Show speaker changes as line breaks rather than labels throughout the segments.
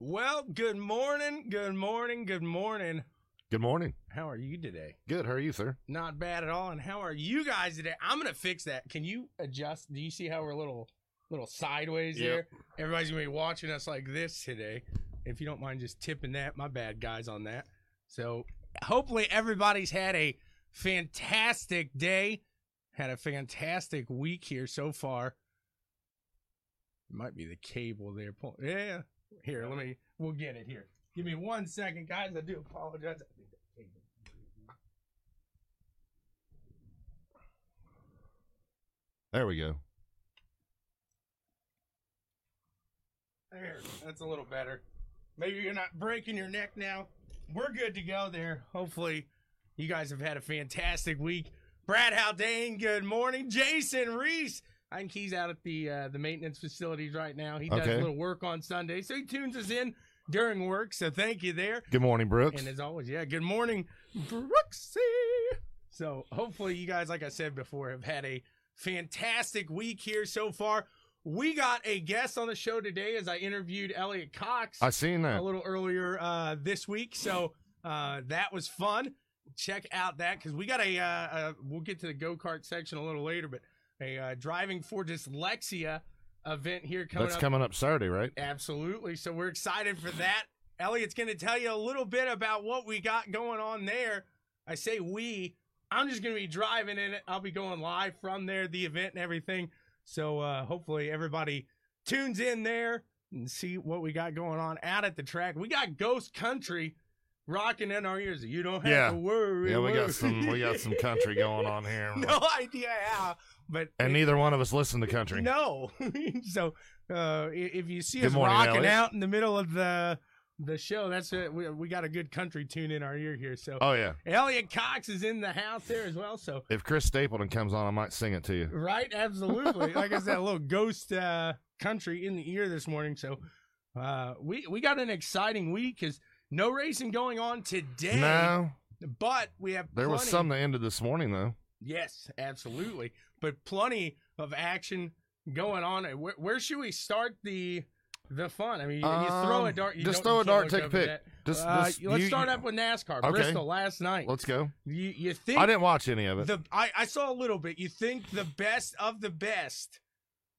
Well, good morning, good morning, good morning.
Good morning.
How are you today?
Good. How are you, sir?
Not bad at all. And how are you guys today? I'm gonna fix that. Can you adjust? Do you see how we're a little little sideways
Yep.
there? Everybody's gonna be watching us like this today. If you don't mind just tipping that, my bad guys on that. So hopefully everybody's had a fantastic day, had a fantastic week here so far. Might be the cable there. Yeah. Here, let me. We'll get it here. Give me one second, guys. I do apologize.
There we go.
There, that's a little better. Maybe you're not breaking your neck now. We're good to go there. Hopefully, you guys have had a fantastic week. Brad Haldane, good morning. Jason Reese, I think he's out at the uh, the maintenance facilities right now. He does
Okay.
a little work on Sunday, so he tunes us in during work. So thank you there.
Good morning, Brooks.
And as always, yeah, good morning, Brooksy. So hopefully you guys, like I said before, have had a fantastic week here so far. We got a guest on the show today as I interviewed Elliot Cox
I seen that a
little earlier uh, this week. So uh, that was fun. Check out that because we got a, uh, uh, we'll get to the go kart section a little later, but a uh, driving for dyslexia event here coming
That's
up
coming up Saturday, right?
Absolutely. So we're excited for that. Elliot's going to tell you a little bit about what we got going on there. I say we. I'm just going to be driving in it. I'll be going live from there, the event and everything. So uh, hopefully everybody tunes in there and see what we got going on out at the track. We got Ghost Country rocking in our ears. You don't have
Yeah.
to worry.
Yeah, we got some we got some country going on here.
no idea how, but
And neither one of us listen to country.
no. so uh, if you see
Good
us
morning,
rocking
Elliot.
out in the middle of the the show, that's it. We, we got a good country tune in our ear here. So
Oh yeah.
Elliot Cox is in the house there as well. So
If Chris Stapleton comes on, I might sing it to you.
right, absolutely. like I said, a little ghost uh, country in the ear this morning. So uh, we we got an exciting week because no racing going on today.
No,
but we have
there was
plenty-
some that ended this morning though.
Yes, absolutely. But plenty of action going on. Where, where should we start the the fun? I mean, you, you throw a
Um,
dart. You
just throw
you
a dart, take a pick.
that.
Just,
Uh,
just-
let's
you-
start up with NASCAR.
Okay.
Bristol last night.
Let's go.
You you think
I didn't watch any of it.
the I, I saw a little bit. You think the best of the best,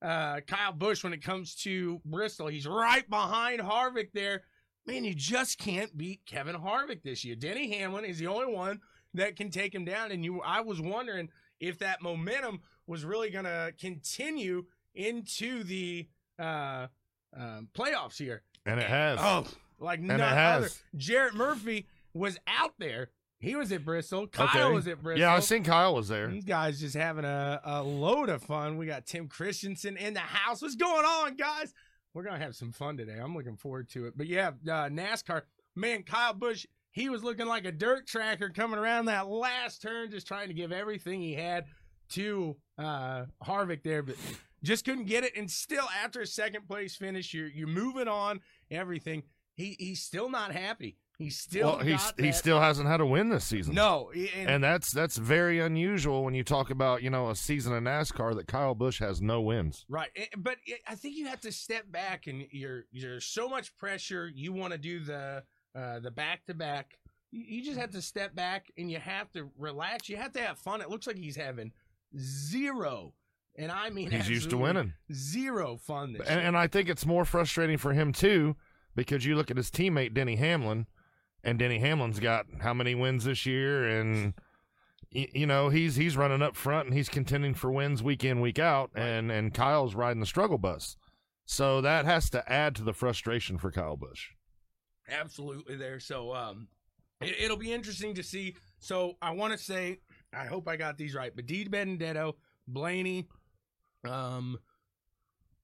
uh, Kyle Busch when it comes to Bristol. He's right behind Harvick there. Man, you just can't beat Kevin Harvick this year. Denny Hamlin is the only one that can take him down. And you, I was wondering if that momentum was really going to continue into the uh, um, playoffs here.
and it has.
Oh, like
And
none
it has.
other. Jarrett Murphy was out there. He was at Bristol. Kyle
Okay.
was at Bristol.
yeah, I seen Kyle was there.
These guys just having a, a load of fun. We got Tim Christensen in the house. What's going on, guys? We're gonna have some fun today. I'm looking forward to it. But yeah, uh, NASCAR man, Kyle Busch, he was looking like a dirt tracker coming around that last turn, just trying to give everything he had to uh, Harvick there, but just couldn't get it. And still, after a second place finish, you're you're moving on. Everything. He he's still not happy. He's still
Well, he's he still hasn't had a win this season.
no, and,
And that's that's very unusual when you talk about you know a season of NASCAR that Kyle Busch has no wins.
Right, Eh, but I think you have to step back, and you're there's so much pressure. You want to do the uh, the back to back. You just have to step back, and you have to relax. You have to have fun. It looks like he's having zero, and I mean
He's used to winning.
Zero fun this
And,
year.
and I think it's more frustrating for him too, because you look at his teammate Denny Hamlin, and Denny Hamlin's got how many wins this year, and y- you know he's he's running up front and he's contending for wins week in week out, and and Kyle's riding the struggle bus, so that has to add to the frustration for Kyle Busch.
Absolutely there. So um, it, it'll be interesting to see. So I want to say, I hope I got these right. But Di Benedetto, Blaney, um,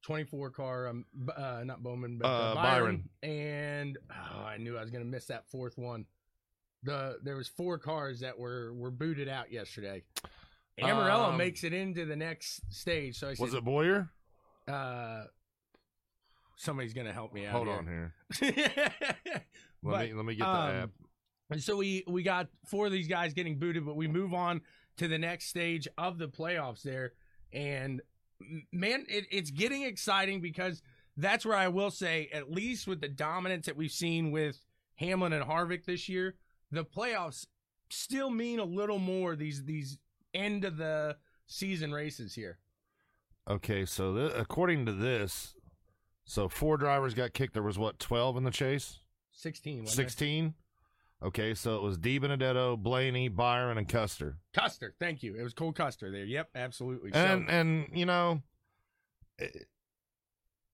twenty four car, um, uh, not Bowman, but uh,
Uh,
Byron, and oh, I knew I was gonna miss that fourth one. The there was four cars that were were booted out yesterday. Almirola
Um,
makes it into the next stage. So I said,
Was it Bowyer?
Uh, somebody's gonna help me out.
Hold on here. Let
But,
me let me get the
um,
app.
And so we we got four of these guys getting booted, but we move on to the next stage of the playoffs there, and man, it, it's getting exciting because that's where I will say, at least with the dominance that we've seen with Hamlin and Harvick this year, the playoffs still mean a little more these these end of the season races here.
Okay, so th- according to this, so four drivers got kicked. There was what twelve in the chase?
16.
Sixteen. Okay, so it was Di Benedetto, Blaney, Byron, and Custer.
Custer, thank you. It was Cole Custer there. Yep, absolutely.
And
so,
and you know, it,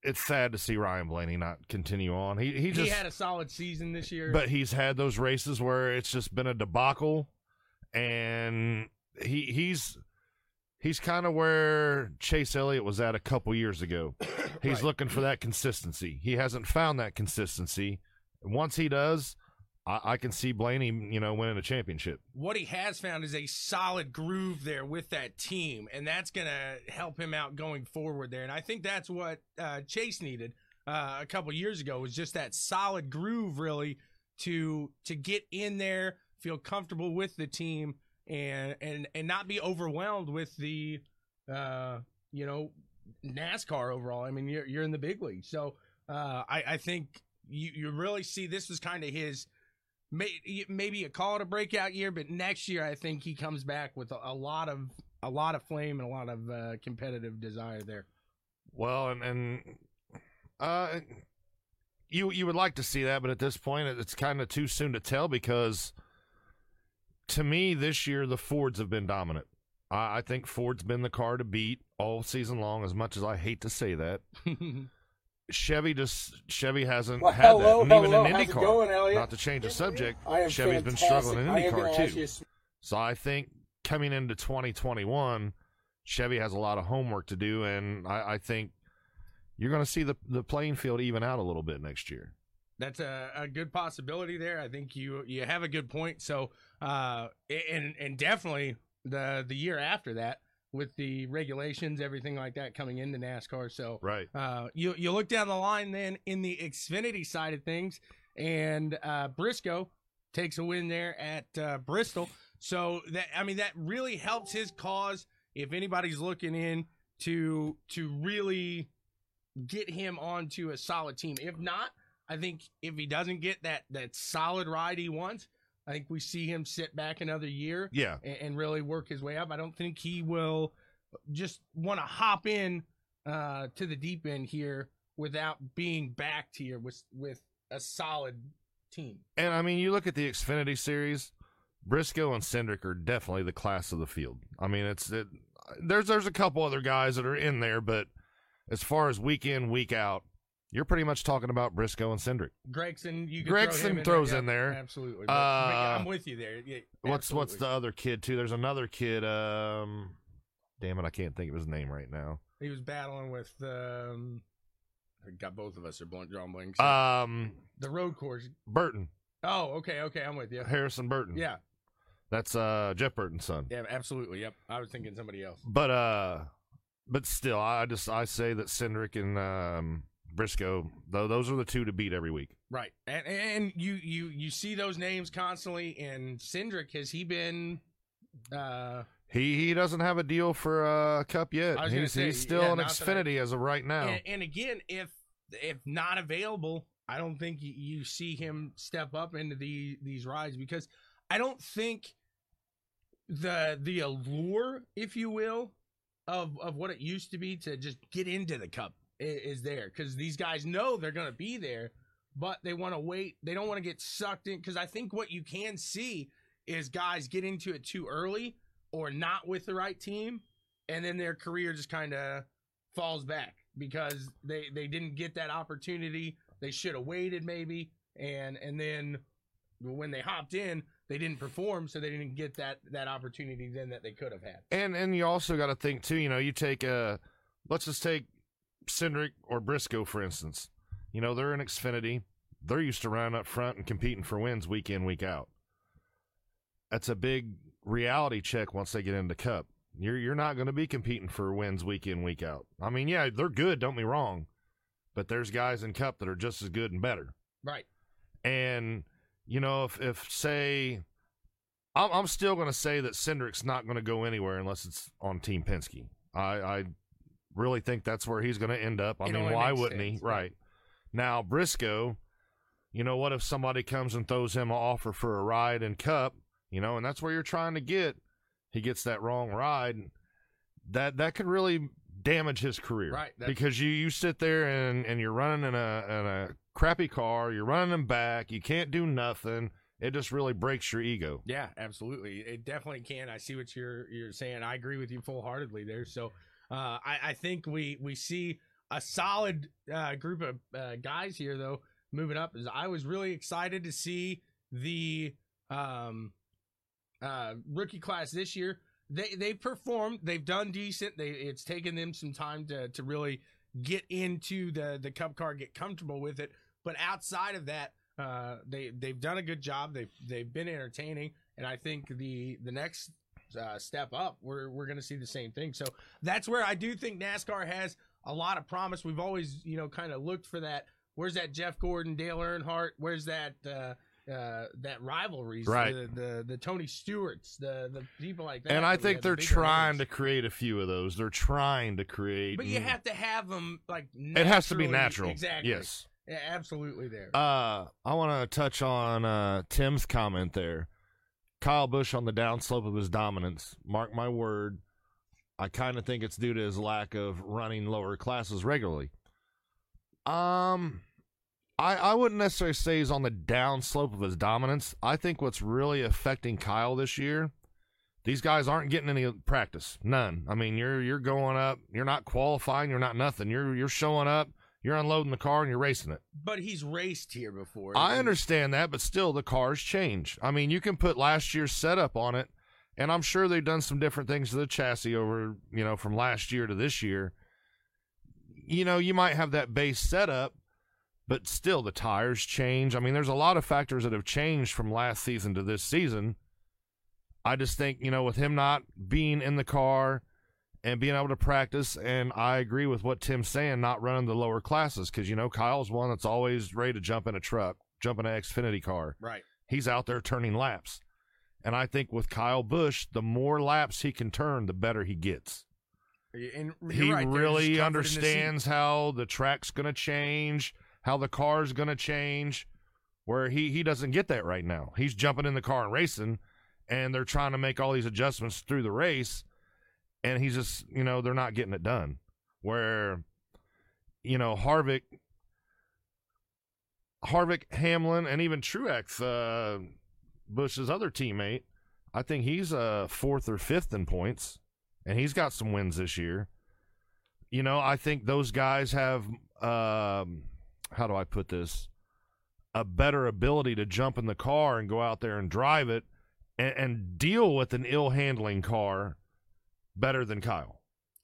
it's sad to see Ryan Blaney not continue on. He he
he
just
had a solid season this year.
but he's had those races where it's just been a debacle, and he he's he's kind of where Chase Elliott was at a couple years ago. He's
Right.
looking for that consistency. He hasn't found that consistency. Once he does, I, I can see Blaney, you know, winning a championship.
what he has found is a solid groove there with that team, and that's going to help him out going forward there. And I think that's what uh, Chase needed uh, a couple years ago was just that solid groove, really, to to get in there, feel comfortable with the team, and and and not be overwhelmed with the, uh, you know, NASCAR overall. I mean, you're you're in the big league, so uh, I I think you you really see this was kind of his may, maybe a call it a breakout year, but next year I think he comes back with a, a lot of a lot of flame and a lot of uh, competitive desire there.
Well, and and uh, you you would like to see that, but at this point, it's kind of too soon to tell because to me, this year the Fords have been dominant. I, I think Ford's been the car to beat all season long. As much as I hate to say that, Chevy just Chevy hasn't
Well,
had
hello,
that, and even
hello.
in
How's
IndyCar.
going,
Not to change the subject,
I am
Chevy's been struggling in IndyCar too.
you
So I think coming into 2021, Chevy has a lot of homework to do, and I, I think you're going to see the the playing field even out a little bit next year.
That's a, a good possibility there. I think you you have a good point. So uh and and definitely the the year after that with the regulations, everything like that coming into NASCAR. So
Right.
Uh, you you look down the line then in the Xfinity side of things, and uh, Briscoe takes a win there at uh, Bristol. So that I mean that really helps his cause. If anybody's looking in to to really get him onto a solid team, if not, I think if he doesn't get that that solid ride he wants, I think we see him sit back another year
Yeah.
and, and really work his way up. I don't think he will just want to hop in uh, to the deep end here without being backed here with with a solid team.
And I mean, you look at the Xfinity series, Briscoe and Cindric are definitely the class of the field. I mean, it's it, there's there's a couple other guys that are in there, but as far as week in week out, you're pretty much talking about Briscoe and Cindric.
Gragson, you could
Gragson
throw in
throws
there.
in there.
absolutely. But, but yeah,
Uh,
I'm with you there. Yeah,
What's what's the
absolutely.
other kid too? There's another kid. Um, damn it, I can't think of his name right now.
He was battling with. Um, I got both of us are blunt drawing blanks.
Um,
the road course.
Burton,
Oh, okay, okay, I'm with you.
Harrison Burton.
Yeah,
that's uh Jeff Burton's son.
yeah, absolutely. Yep, I was thinking somebody else.
But uh, but still, I just I say that Cindric and um Briscoe, though those are the two to beat every week.
Right, and and you you you see those names constantly. And Cindric has he been? Uh,
He he doesn't have a deal for a uh, cup yet. He's
say,
he's still
yeah,
in
that I-
Xfinity as of right now.
and, and again, if if not available, I don't think you, you see him step up into the these rides because I don't think the the allure, if you will, of of what it used to be to just get into the cup is, there because these guys know they're going to be there, but they want to wait. They don't want to get sucked in because I think what you can see is guys get into it too early or not with the right team, and then their career just kind of falls back because they they didn't get that opportunity. They should have waited maybe, and and then when they hopped in, they didn't perform, so they didn't get that that opportunity then that they could have had.
And and you also got to think too. You know, you take a let's just take Cindric or Briscoe for instance. You know, they're in Xfinity. They're used to running up front and competing for wins week in week out. That's a big reality check once they get into Cup. You're you're not going to be competing for wins week in week out. I mean, yeah, they're good. Don't be wrong, but there's guys in Cup that are just as good and better.
Right.
And you know, if if say, I'm I'm still going to say that Cindric's not going to go anywhere unless it's on Team Penske. I I really think that's where he's going to end up. I
It
mean, why wouldn't
sense,
he?
right.
Now, Briscoe, you know, what if somebody comes and throws him an offer for a ride in Cup, you know, and that's where you're trying to get. He gets that wrong ride. That that could really damage his career.
Right,
Because you, you sit there and, and you're running in a in a crappy car, you're running them back, you can't do nothing. It just really breaks your ego.
Yeah, absolutely. It definitely can. I see what you're you're saying. I agree with you full heartedly there. So uh, I, I think we we see a solid uh, group of uh, guys here though moving up. I was really excited to see the um, uh, rookie class this year. They they performed. They've done decent. They it's taken them some time to to really get into the the cup car, get comfortable with it. But outside of that, uh, they they've done a good job. They've they've been entertaining, and I think the the next uh, step up, we're we're going to see the same thing. So that's where I do think NASCAR has a lot of promise. We've always you know kind of looked for that. Where's that Jeff Gordon, Dale Earnhardt? Where's that uh, uh, that rivalries?
Right.
The, the the Tony Stewarts, the the people like that.
And I think they're
bigger
trying to create a few of those. They're trying to create.
But you have to have them like.
it has to be natural.
Exactly.
Yes.
Yeah, absolutely. There.
Uh, I want to touch on uh, Tim's comment there. Kyle Busch on the downslope of his dominance. Mark my word, I kind of think it's due to his lack of running lower classes regularly. Um, I I wouldn't necessarily say he's on the downslope of his dominance. I think what's really affecting Kyle this year, these guys aren't getting any practice, none. I mean, you're you're going up, you're not qualifying, you're not nothing. You're you're showing up, you're unloading the car, and you're racing it.
but he's raced here before.
I
And-
understand that, but still, the cars change. I mean, you can put last year's setup on it, and I'm sure they've done some different things to the chassis over, you know, from last year to this year. You know, you might have that base setup, but still, the tires change. I mean, there's a lot of factors that have changed from last season to this season. I just think, you know, with him not being in the car and being able to practice, and I agree with what Tim's saying, not running the lower classes, because, you know, Kyle's one that's always ready to jump in a truck, jump in an Xfinity car.
Right.
He's out there turning laps. And I think with Kyle Busch, the more laps he can turn, the better he gets.
And
he
right,
really
in the
understands how the track's going to change, how the car's going to change, where he, he doesn't get that right now. He's jumping in the car and racing, and they're trying to make all these adjustments through the race, and he's just, you know, they're not getting it done. Where, you know, Harvick, Harvick, Hamlin, and even Truex, uh, Busch's other teammate, I think he's uh, fourth or fifth in points, and he's got some wins this year. You know, I think those guys have, um, how do I put this, a better ability to jump in the car and go out there and drive it and, and deal with an ill handling car better than Kyle.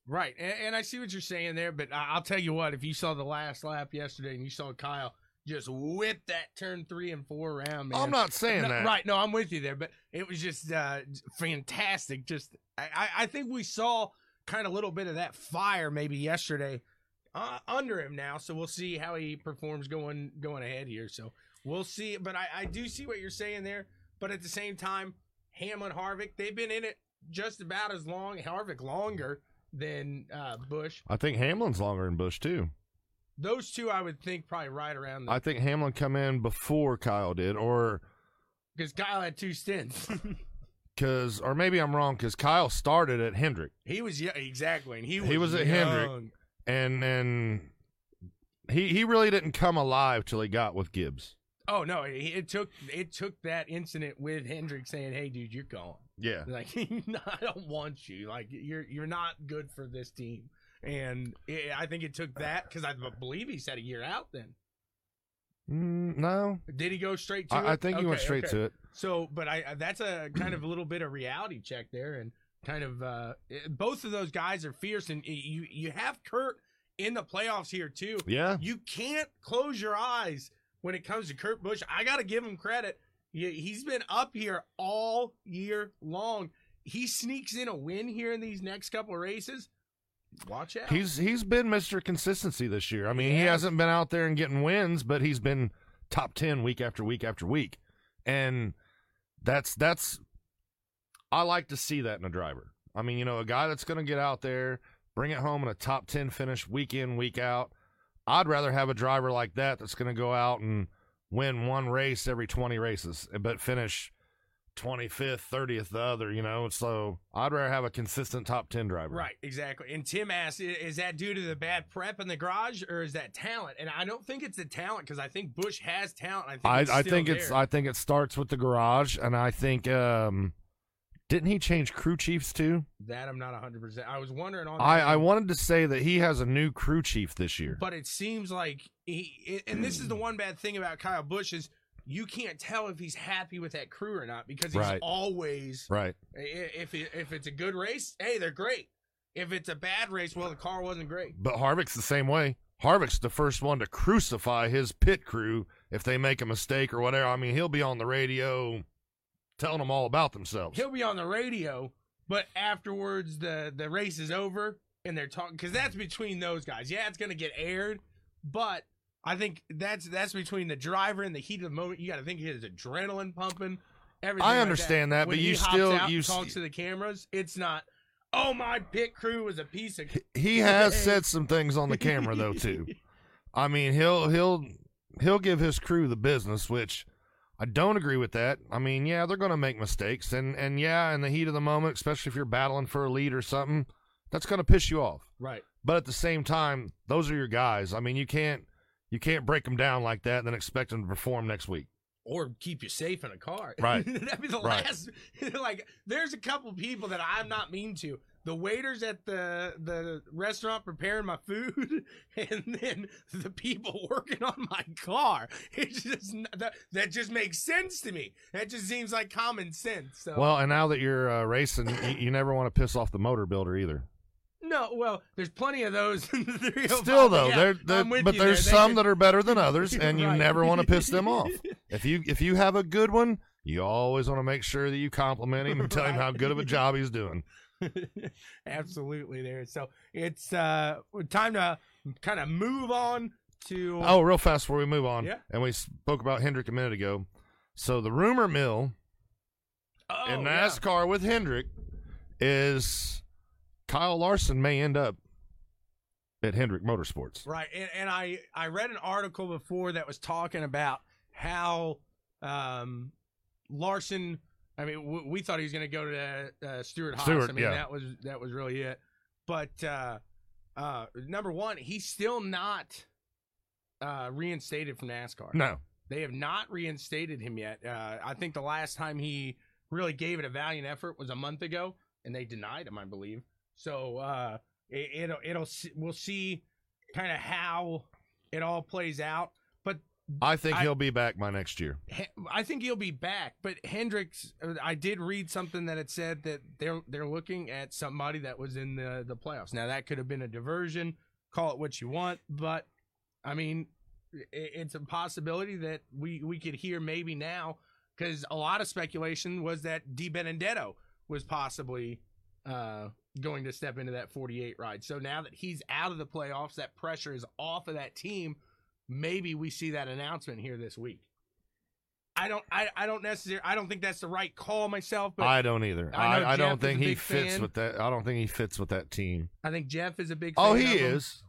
Right, and, and I see what you're saying there, but I- I'll tell you what: if you saw the last lap yesterday and you saw Kyle just whip that turn three and four around, man.
I'm not saying
No,
that.
Right, no, I'm with you there, but it was just uh, fantastic. Just, I, I- think we saw kind of a little bit of that fire maybe yesterday uh, under him now, so we'll see how he performs going going ahead here. So we'll see, but I, I do see what you're saying there, but at the same time, Hamlin, Harvick, they've been in it just about as long. Harvick longer than uh, Busch.
I think Hamlin's longer than Busch, too.
Those two, I would think, probably right around
I think Hamlin come in before Kyle did, or
because Kyle had two stints.
because, or maybe I'm wrong, because Kyle started at Hendrick.
he was yeah, exactly, and he was
He was at Hendrick. and then he he really didn't come alive till he got with Gibbs.
Oh no, it, it took it took that incident with Hendrick saying, "Hey, dude, you're gone.
Yeah,
Like, I don't want you. Like, you're you're not good for this team." And it, I think it took that because I believe he said a year out. Then
mm, no,
did he go straight to it?
I, I think he went straight
okay.
to it.
So, but I I- that's a kind of a little bit of reality check there, and kind of uh both of those guys are fierce, and you you have Kurt in the playoffs here too.
Yeah,
You can't close your eyes when it comes to Kurt Busch. I got to give him credit. He- He's been up here all year long. He sneaks in a win here in these next couple of races. Watch out.
he's he's been Mister Consistency this year. I mean, he hasn't been out there and getting wins, but he's been top ten week after week after week, and that's that's I like to see that in a driver. I mean, you know, a guy that's going to get out there bring it home in a top 10 finish week in, week out. I'd rather have a driver like that that's going to go out and win one race every 20 races, but finish 25th, 30th, the other, you know. So I'd rather have a consistent top 10 driver.
Right, exactly. And Tim asked, is that due to the bad prep in the garage or is that talent? And I don't think it's the talent because I think Busch has talent. I think
I,
it's
I think it's. I think it starts with the garage, and I think um, didn't he change crew chiefs too?
that I'm not 100%. I was wondering on
I, I wanted to say that he has a new crew chief this year.
but it seems like he, and this is the one bad thing about Kyle Busch is you can't tell if he's happy with that crew or not because he's
Right.
always
Right.
if it, if it's a good race, hey, they're great. If it's a bad race, well, the car wasn't great.
But Harvick's the same way. Harvick's the first one to crucify his pit crew if they make a mistake or whatever. I mean, he'll be on the radio telling them all about themselves.
He'll be on the radio, but afterwards the the race is over and they're talking because that's between those guys. Yeah, it's gonna get aired, but I think that's that's between the driver and the heat of the moment. You got to think his adrenaline pumping. Everything.
I
like
understand that, but you still-
out
you
talks to the cameras. It's not. Oh, my pit crew was a piece of.
He has
Hey.
said some things on the camera though too. I mean, he'll he'll he'll give his crew the business, which I don't agree with that. I mean, yeah, they're going to make mistakes, and and yeah, in the heat of the moment, especially if you're battling for a lead or something, that's going to piss you off.
Right.
But at the same time, those are your guys. I mean, you can't you can't break them down like that and then expect them to perform next week.
or keep you safe in a car.
Right.
That'd be the
Right.
last. like, there's a couple people that I'm not mean to. The waiters at the the restaurant preparing my food, and then the people working on my car. It's just that, that just makes sense to me. That just seems like common sense. So
Well, and now that you're uh, racing, you, you never want to piss off the motor builder either.
no, well, there's plenty of those. in the
Still though,
yeah, I'm with
but there's
there.
Some
could-
that are better than others, and you
Right.
never want to piss them off. If you if you have a good one, you always want to make sure that you compliment him and tell him how good of a job he's doing.
Absolutely, there. So it's uh time to kind of move on to.
Oh, real fast before we move on,
Yeah.
and we spoke about Hendrick a minute ago. So the rumor mill
Oh,
in
yeah.
NASCAR with Hendrick is Kyle Larson may end up at Hendrick Motorsports.
Right, and, and I I read an article before that was talking about how um, Larson. I mean, w- we thought he was going to go to uh, Stewart Haas.
Stewart,
I mean,
yeah.
that was that was really it. But uh, uh, number one, he's still not uh, reinstated from NASCAR.
No,
They have not reinstated him yet. Uh, I think the last time he really gave it a valiant effort was a month ago, and they denied him, I believe. So uh, it, it'll it'll we'll see kind of how it all plays out.
I think
I-
he'll be back by next year.
I think he'll be back. But Hendricks, I did read something that it said that they're they're looking at somebody that was in the the playoffs. Now that could have been a diversion. Call it what you want, but I mean, i- it's a possibility that we we could hear maybe now because a lot of speculation was that Di Benedetto was possibly uh, going to step into that 48 ride. So now that he's out of the playoffs, that pressure is off of that team. Maybe we see that announcement here this week. I don't. I, I don't necessarily. I don't think that's the right call myself. But I,
don't either.
I
I, I don't
is
think he fits
fan.
with that. I don't think he fits with that team.
I think Jeff is a big.
Oh, he
of him.
is.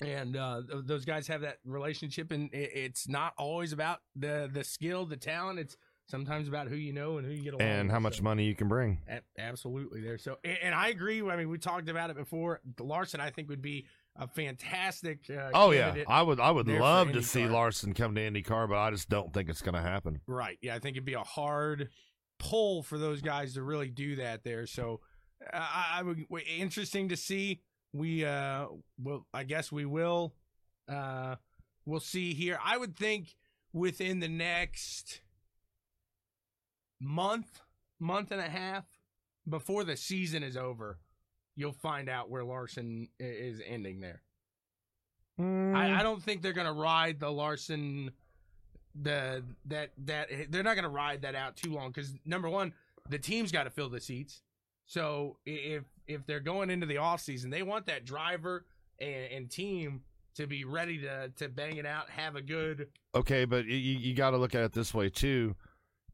and uh, those guys have that relationship, and it, it's not always about the the skill, the talent. It's sometimes about who you know and who you get along. With.
And
with,
how much
so.
money you can bring.
A- absolutely there. So, and, and I agree. I mean, we talked about it before. Larson, I think, would be a fantastic. Uh,
Oh yeah. I would. I would love to see Larson come to IndyCar, but I just don't think it's going to happen.
Right. Yeah, I think it'd be a hard pull for those guys to really do that there. So, uh, I, I would interesting to see. We uh, well, I guess we will. Uh, we'll see here. I would think within the next month, month and a half before the season is over, you'll find out where Larson is ending there.
Mm.
I, I don't think they're gonna ride the Larson the that that they're not gonna ride that out too long because number one, the team's got to fill the seats. So if if they're going into the off season, they want that driver and, and team to be ready to to bang it out, have a good
okay, but you, you got to look at it this way too.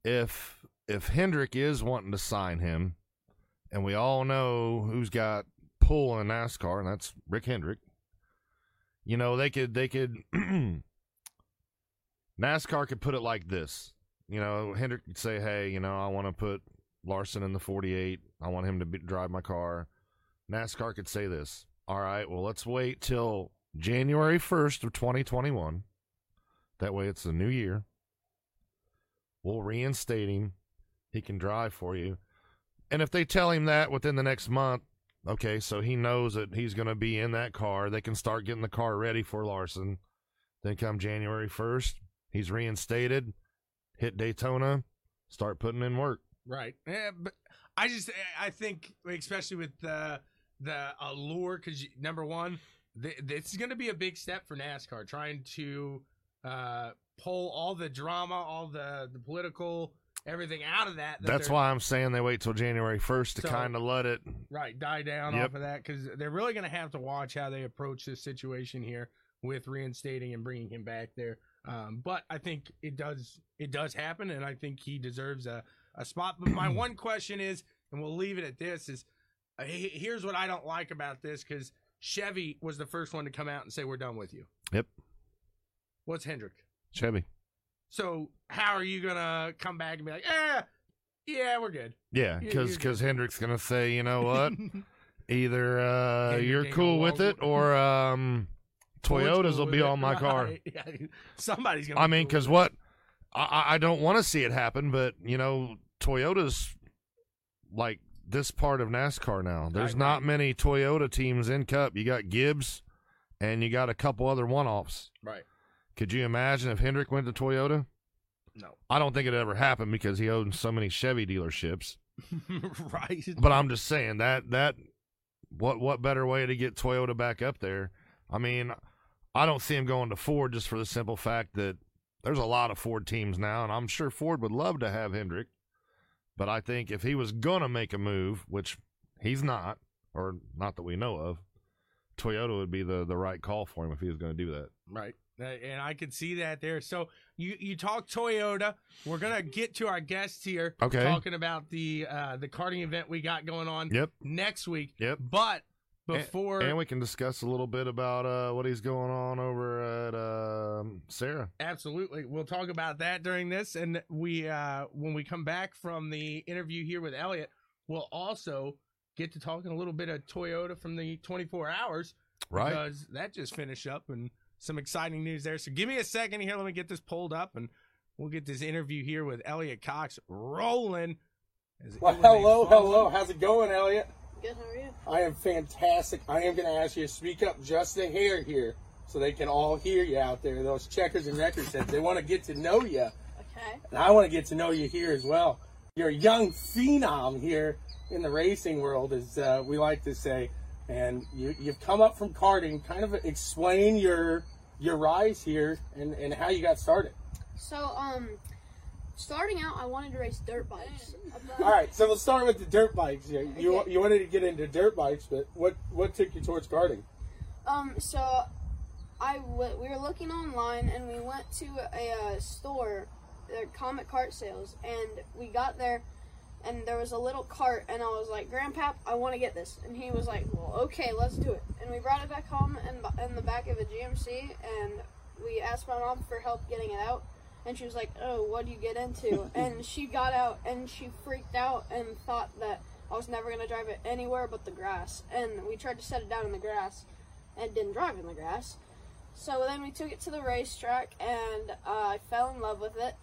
If if Hendrick is wanting to sign him, and we all know who's got pull in NASCAR, and that's Rick Hendrick. You know, they could they could NASCAR could put it like this. You know, Hendrick could say, "Hey, you know, I want to put Larson in the 48. I want him to be, drive my car." NASCAR could say this. All right, well, let's wait till January 1st of 2021. That way it's a new year. We'll reinstate him. He can drive for you. And if they tell him that within the next month, okay, so he knows that he's going to be in that car, they can start getting the car ready for Larson. Then come January 1st, he's reinstated, hit Daytona, start putting in work.
Right. Yeah, but I just I think especially with the the allure because number one, th- this is going to be a big step for NASCAR trying to uh, pull all the drama, all the the political everything out of that. that
That's why I'm saying they wait till January 1st to
So-
kind of let it.
right die down
Yep.
off of that because they're really going to have to watch how they approach this situation here with reinstating and bringing him back there. Um, but I think it does it does happen, and I think he deserves a, a spot. But my one question is, and we'll leave it at this: is uh, he- here's what I don't like about this because Chevy was the first one to come out and say we're done with you.
Yep.
What's Hendrick?
Chevy.
So how are you gonna come back and be like, eh, yeah, we're good?
Yeah, because because. Hendrick's gonna say, you know what, either uh,
Hendrick
you're
ain't
cool
gonna
with it or um, Toyotas will be on my car.
Right. Yeah. Somebody's gonna.
I
be
mean,
cool
because
with
what I, I- I don't want to see it happen, but you know, Toyota's like this part of NASCAR now. There's not many Toyota teams in Cup. You got Gibbs, and you got a couple other one-offs.
it. Right.
Could you imagine if Hendrick went to Toyota?
No.
I don't think it ever happened because he owns so many Chevy dealerships.
right.
But I'm just saying that that what what better way to get Toyota back up there? I mean, I don't see him going to Ford just for the simple fact that there's a lot of Ford teams now, and I'm sure Ford would love to have Hendrick. But I think if he was gonna make a move, which he's not, or not that we know of, Toyota would be the the right call for him if he was going to do that.
Right. Uh, And I could see that there. So you you talk Toyota. We're gonna get to our guests here.
Okay.
Talking about the uh, the karting event we got going on
Yep.
next week.
Yep.
But before
And we can discuss a little bit about uh, what he's going on over at um Sarah.
Absolutely. We'll talk about that during this. And we uh when we come back from the interview here with Elliot, we'll also get to talking a little bit of Toyota from the 24 hours.
Right.
Because that just finished up and some exciting news there. So give me a second here. Let me get this pulled up and we'll get this interview here with Elliot Cox rolling.
Well, hello, hello. How's it going, Elliot?
Good, how are you?
I am fantastic. I am going to ask you to speak up just a hair here so they can all hear you out there. Those checkers and record sets, they want to get to know you,
Okay.
and I want to get to know you here as well. You're a young phenom here in the racing world, as uh, we like to say, and you, you've come up from karting. Kind of explain your your rise here and, and how you got started.
So, um, starting out, I wanted to race dirt bikes.
All right, so we'll start with the dirt bikes. here. You
Okay.
you wanted to get into dirt bikes, but what what took you towards karting?
Um, so I w- we were looking online and we went to a uh, store, uh, Comet Kart Sales, and we got there and there was a little cart and I was like, Grandpap, I want to get this, and he was like, Well, okay, let's do it. And we brought it back home in, in the back of a GMC and we asked my mom for help getting it out. And she was like, "Oh, what do you get into?" and she got out and she freaked out and thought that I was never gonna drive it anywhere but the grass. And we tried to set it down in the grass, and didn't drive in the grass. So then we took it to the racetrack, and uh, I fell in love with it.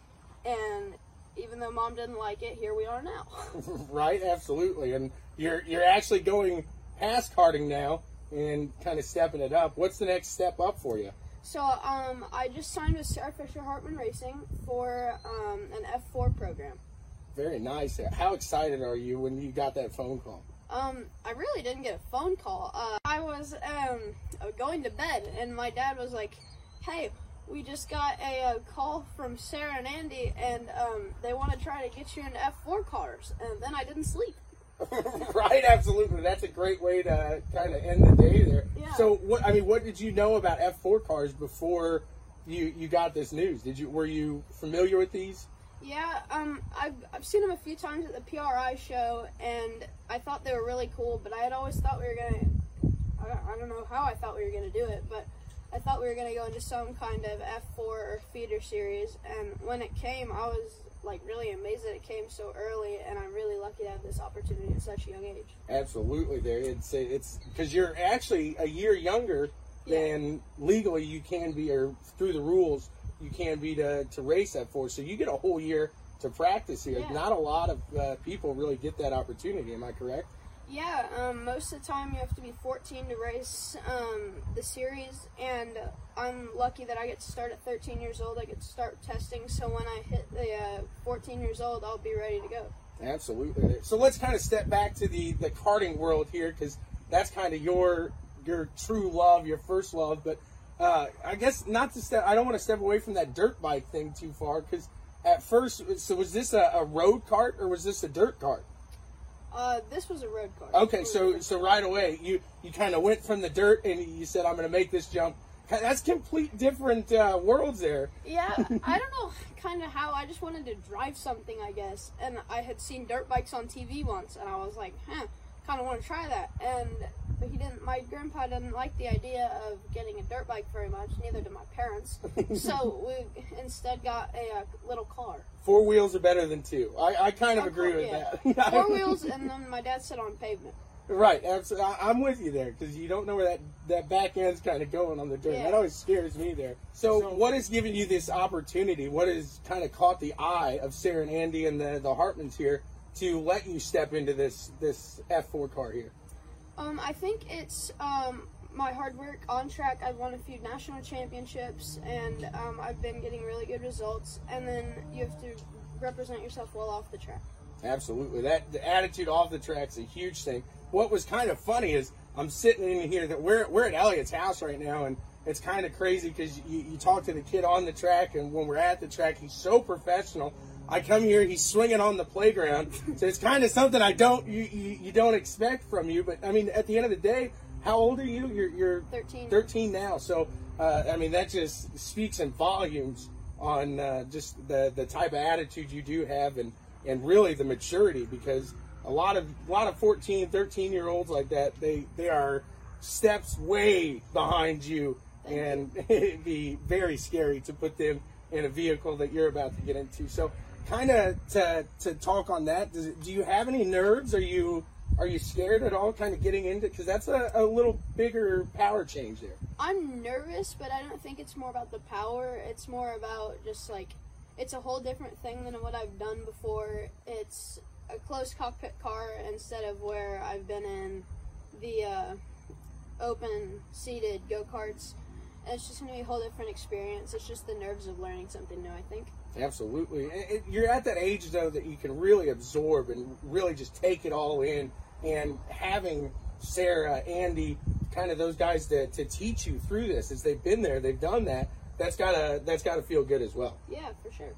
And even though mom didn't like it, here we are now.
Right, absolutely. And you're you're actually going past karting now and kind of stepping it up. What's the next step up for you?
so um, I just signed with Sarah Fisher Hartman Racing for um, an F4 program.
Very nice. How excited are you when you got that phone call?
Um, I really didn't get a phone call. Uh, I was um going to bed, and my dad was like, "Hey, we just got a, uh call from Sarah and Andy, and um, they want to try to get you into F4 cars." And then I didn't sleep.
right, absolutely. That's a great way to kind of end the day there.
Yeah.
So, what I mean, what did you know about F4 cars before you you got this news? Did you were you familiar with these?
Yeah, um, I've, I've seen them a few times at the PRI show, and I thought they were really cool, but I had always thought we were going to, I don't, I don't know how I thought we were going to do it, but I thought we were going to go into some kind of F4 or feeder series, and when it came, I was like really amazed that it came so early, and I'm really lucky to have this opportunity at such a young age.
Absolutely, there. It's it's because you're actually a year younger than legally you can be, or through the rules you can be to to race that for. So you get a whole year to practice here.
Yeah.
Not a lot of uh, people really get that opportunity. Am I correct?
Yeah, um, most of the time you have to be 14 to race um, the series, and I'm lucky that I get to start at 13 years old. I get to start testing, so when I hit the uh, 14 years old, I'll be ready to go.
Absolutely. So let's kind of step back to the the karting world here because that's kind of your your true love, your first love. But uh, I guess not to step. I don't want to step away from that dirt bike thing too far because at first, so was this a, a road cart or was this a dirt cart?
Uh, this was a road car.
Okay, so so right away you you kind of went from the dirt and you said I'm going to make this jump. That's complete different uh, worlds there.
Yeah, I don't know kind of how. I just wanted to drive something, I guess. And I had seen dirt bikes on TV once, and I was like, huh, kind of want to try that. And but he didn't. My grandpa didn't like the idea of getting a dirt bike very much. Neither did my parents. so we instead got a, uh little car,
Four wheels are better than two. I, I kind of
Of
agree
course,
with that.
four wheels, and then my dad sit on pavement.
Right, absolutely. I- I'm with you there because you don't know where that, that back end's kind of going on the dirt.
Yeah.
That always scares me there. So, what has given you this opportunity? What has kind of caught the eye of Sarah and Andy and the the Hartmans here to let you step into this this F4 car here?
Um, I think it's um, my hard work on track. I've won a few national championships, and um, I've been getting really good results. And then you have to represent yourself well off the track.
Absolutely. That the attitude off the track's a huge thing. What was kind of funny is I'm sitting in here that we're we're at Elliot's house right now, and it's kind of crazy because you, you talk to the kid on the track, and when we're at the track, he's so professional. I come here, he's swinging on the playground, so it's kind of something I don't you, you you don't expect from you. But I mean, at the end of the day, how old are you? You're you're
13.
13 now. So, uh, I mean, that just speaks in volumes on uh, just the, the type of attitude you do have and, and really the maturity because a lot of a lot of 14, 13 year olds like that, they, they are steps way behind you and it'd be very scary to put them in a vehicle that you're about to get into. So, kind of to, to talk on that, does it, do you have any nerves? Are you are you scared at all kind of getting into because that's a, a little bigger power change there
I'm nervous, but I don't think it's more about the power. It's more about just like it's a whole different thing than what I've done before. It's a closed cockpit car instead of where I've been in the uh, open seated go It's just gonna be a whole different experience. It's just the nerves of learning something new. I think.
Absolutely. It- it- you're at that age, though, that you can really absorb and really just take it all in. And having Sarah, Andy, kind of those guys to, to teach you through this, as they've been there, they've done that. That's gotta that's gotta feel good as well.
Yeah, for sure.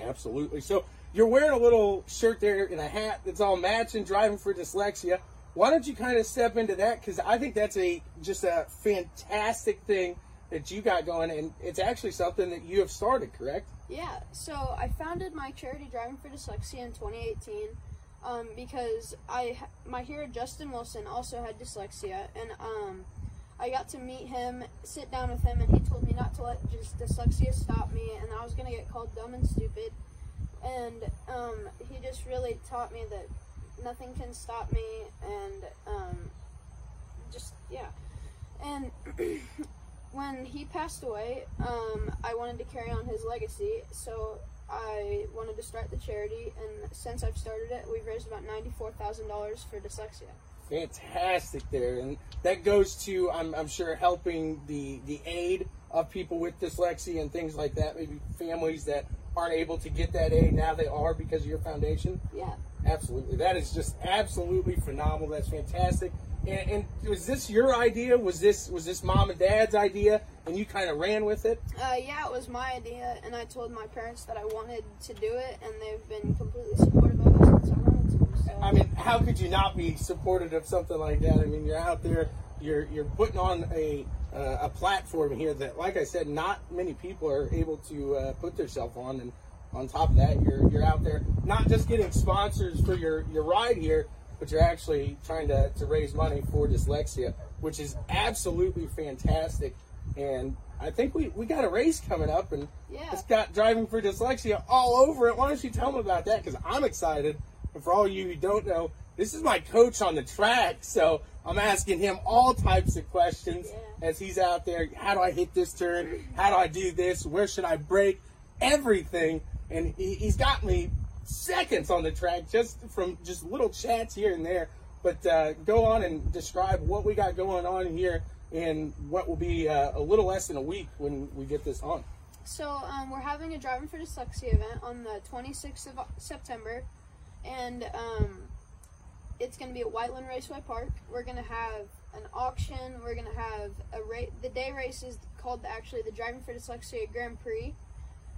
Absolutely. So you're wearing a little shirt there and a hat that's all matching, driving for dyslexia. Why don't you kind of step into that? Because I think that's a just a fantastic thing that you got going, and it's actually something that you have started, correct?
Yeah, so I founded my charity Driving for Dyslexia in 2018 um, because I my hero Justin Wilson also had dyslexia, and um, I got to meet him, sit down with him, and he told me not to let just dyslexia stop me, and I was gonna get called dumb and stupid, and um, he just really taught me that nothing can stop me, and um, just yeah, and. when he passed away, um, I wanted to carry on his legacy, so I wanted to start the charity. And since I've started it, we've raised about ninety-four thousand dollars for dyslexia.
fantastic there and that goes to I'm, I'm sure helping the the aid of people with dyslexia and things like that maybe families that aren't able to get that aid now they are because of your foundation
Yeah.
absolutely that is just absolutely phenomenal that's fantastic and, and was this your idea was this was this mom and dad's idea and you kind of ran with it
Uh, yeah, it was my idea, and I told my parents that I wanted to do it, and they've been completely supportive of it since I wanted to. So.
I mean, how could you not be supportive of something like that? I mean, you're out there, you're you're putting on a uh, a platform here that, like I said, not many people are able to uh, put themselves on, and on top of that, you're you're out there not just getting sponsors for your your ride here, but you're actually trying to to raise money for dyslexia, which is absolutely fantastic. And I think we, we got a race coming up, and
Yeah.
it's got driving for dyslexia all over it. Why don't you tell them about that? Because I'm excited. And for all you who don't know, this is my coach on the track, so I'm asking him all types of questions
Yeah.
as he's out there. How do I hit this turn? How do I do this? Where should I brake? Everything. And he, he's got me seconds on the track just from just little chats here and there. But uh, go on and describe what we got going on here and what will be uh, a little less than a week when we get this on.
So um, we're having a driving for dyslexia event on the 26th of September, and um, it's going to be at Whiteland Raceway Park. We're going to have an auction. We're going to have a race. The day race is called actually the Driving for Dyslexia Grand Prix.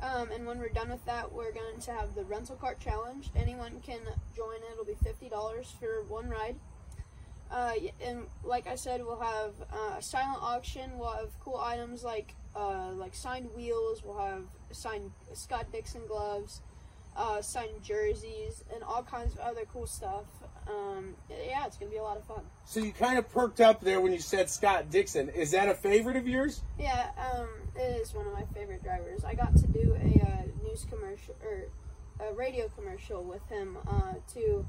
Um, and when we're done with that, we're going to have the rental cart challenge. Anyone can join. It'll be fifty dollars for one ride. Uh, and like I said, we'll have uh, a silent auction. We'll have cool items like uh, like signed wheels. We'll have signed Scott Dixon gloves, uh, signed jerseys, and all kinds of other cool stuff. Um, yeah, it's gonna be a lot of fun.
So you kind of perked up there when you said Scott Dixon. Is that a favorite of yours?
Yeah, um, is one of my favorite drivers. I got to do a uh, news commercial or a radio commercial with him uh, to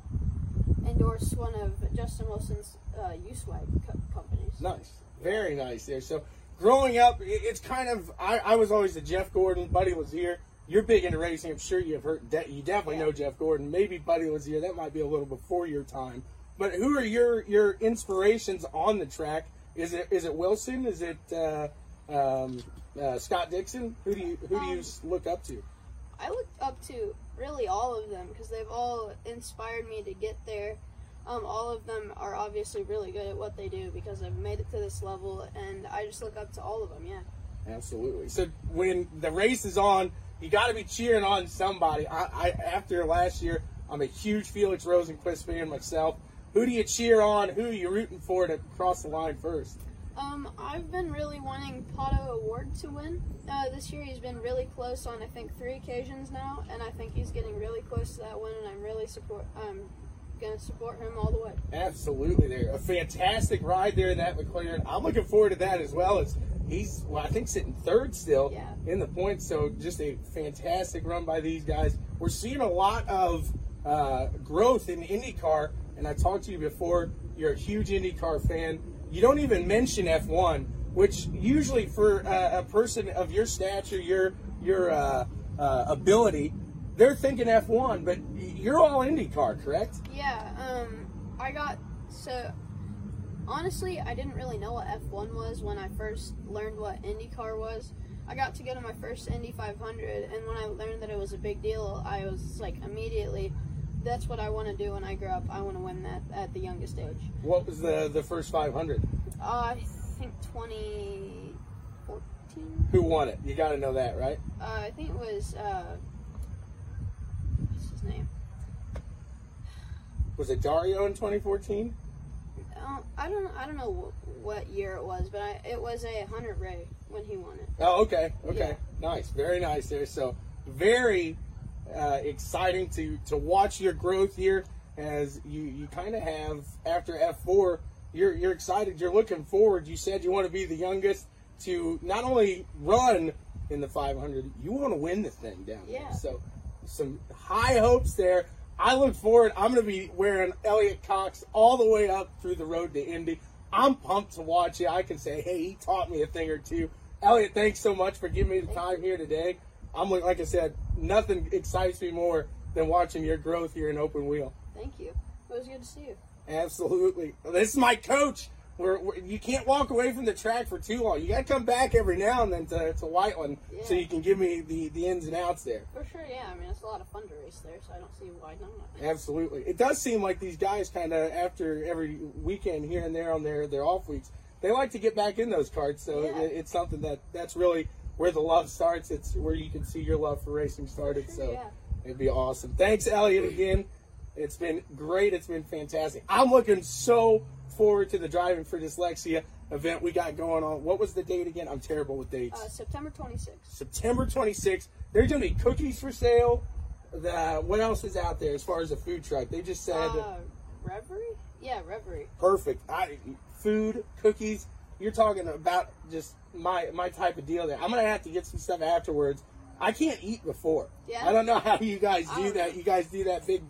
endorse one of Justin Wilson's uh, U-Swag co- companies.
Nice, very nice there. So growing up, it's kind of I, I was always a Jeff Gordon. Buddy Lazier. You're big into racing. I'm sure you've heard. De- you definitely
Yeah.
know Jeff Gordon. Maybe Buddy Lazier. That might be a little before your time. But who are your your inspirations on the track? Is it is it Wilson? Is it uh, um, uh, Scott Dixon? Who do you who do you
Um,
look up to?
I look up to really all of them because they've all inspired me to get there. Um, all of them are obviously really good at what they do because they've made it to this level, and I just look up to all of them. Yeah.
Absolutely. So when the race is on, you got to be cheering on somebody. I, I after last year, I'm a huge Felix Rosenqvist fan myself. Who do you cheer on? Who are you rooting for to cross the line first?
Um, I've been really wanting Pato O'Ward to win. Uh, this year he's been really close on I think three occasions now, and I think he's getting really close to that win, and I'm really support. I'm gonna support him all the way.
Absolutely, there a fantastic ride there in that McLaren. I'm looking forward to that as well. As he's, well, I think sitting third still
Yeah.
in the points. So just a fantastic run by these guys. We're seeing a lot of uh, growth in IndyCar, and I talked to you before. You're a huge IndyCar fan. You don't even mention F1, which usually for uh, a person of your stature, your your uh, uh, ability, they're thinking F1, but you're all IndyCar, correct?
Yeah. Um, I got so. Honestly, I didn't really know what F1 was when I first learned what IndyCar was. I got to go to my first Indy 500, and when I learned that it was a big deal, I was like immediately, that's what I want to do when I grow up. I want to win that at the youngest age.
What was the the first 500?
Uh, I think 2014.
Who won it? You got to know that, right?
Uh, I think it was uh, what's his name?
Was it Dario in 2014?
Uh, I don't I don't know what year it was, but I, it was a Hunter-Reay when he won it.
Oh, okay, okay, nice, very nice there. So very uh, exciting to to watch your growth here as you you kind of have after F4. You're you're excited. You're looking forward. You said you want to be the youngest to not only run in the 500, you want to win the thing down there. So some high hopes there. I look forward. I'm going to be wearing Elliot Cox all the way up through the road to Indy. I'm pumped to watch it. I can say, hey, he taught me a thing or two. Elliot, thanks so much for giving me the time here today. I'm like I said, nothing excites me more than watching your growth here in open wheel.
Thank you. It was good to see you.
Absolutely. This is my coach. We're, we're, you can't walk away from the track for too long. You got to come back every now and then to, to Whiteland so you can give me the, the ins and outs there.
For sure, yeah. I mean, it's a lot of fun to race there, so I don't see why not.
Absolutely. It does seem like these guys kind of after every weekend here and there on their, their off weeks, they like to get back in those carts. So
Yeah.
it, it's something that that's really where the love starts. It's where you can see your love for racing started. So
yeah.
it'd be awesome. Thanks, Elliot, again. It's been great. It's been fantastic. I'm looking so forward to the driving for dyslexia.
event we got going on. What was the date again? I'm terrible with dates.
Uh, September 26th.
September 26th. There's gonna be cookies for sale. The what else is out there as far as a food truck? They just said
Uh, Reverie? Yeah, Reverie.
perfect. I, food, cookies. You're talking about just my my type of deal there. I'm gonna have to get some stuff afterwards. I can't eat before.
Yeah.
I don't know how you guys do that.
know.
You guys do that big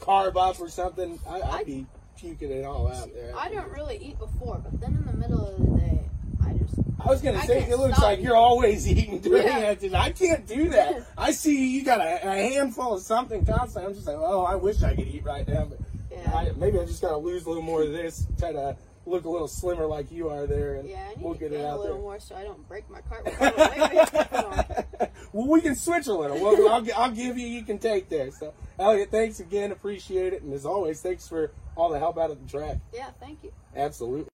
carb up or something. I, I'd
I-
be puking it all out there.
I don't really eat before, but then in the middle of the day, I just.
I was gonna
I
say it looks like you're always eating during
Yeah.
that. I can't do that. I see you got a, a handful of something constantly. I'm just like, oh, I wish I could eat right now, but
Yeah.
I, maybe I just gotta lose a little more of this, try to look a little slimmer like you are there, and
Yeah, I need
we'll
to
get
gain
it
a
out
little
there.
more so I don't break my cart with all the weight on.
well, we can switch a little. Well, I'll, I'll give you, you can take there. So, Elliot, thanks again. Appreciate it. And as always, thanks for all the help out at the track.
Yeah, thank you.
Absolutely.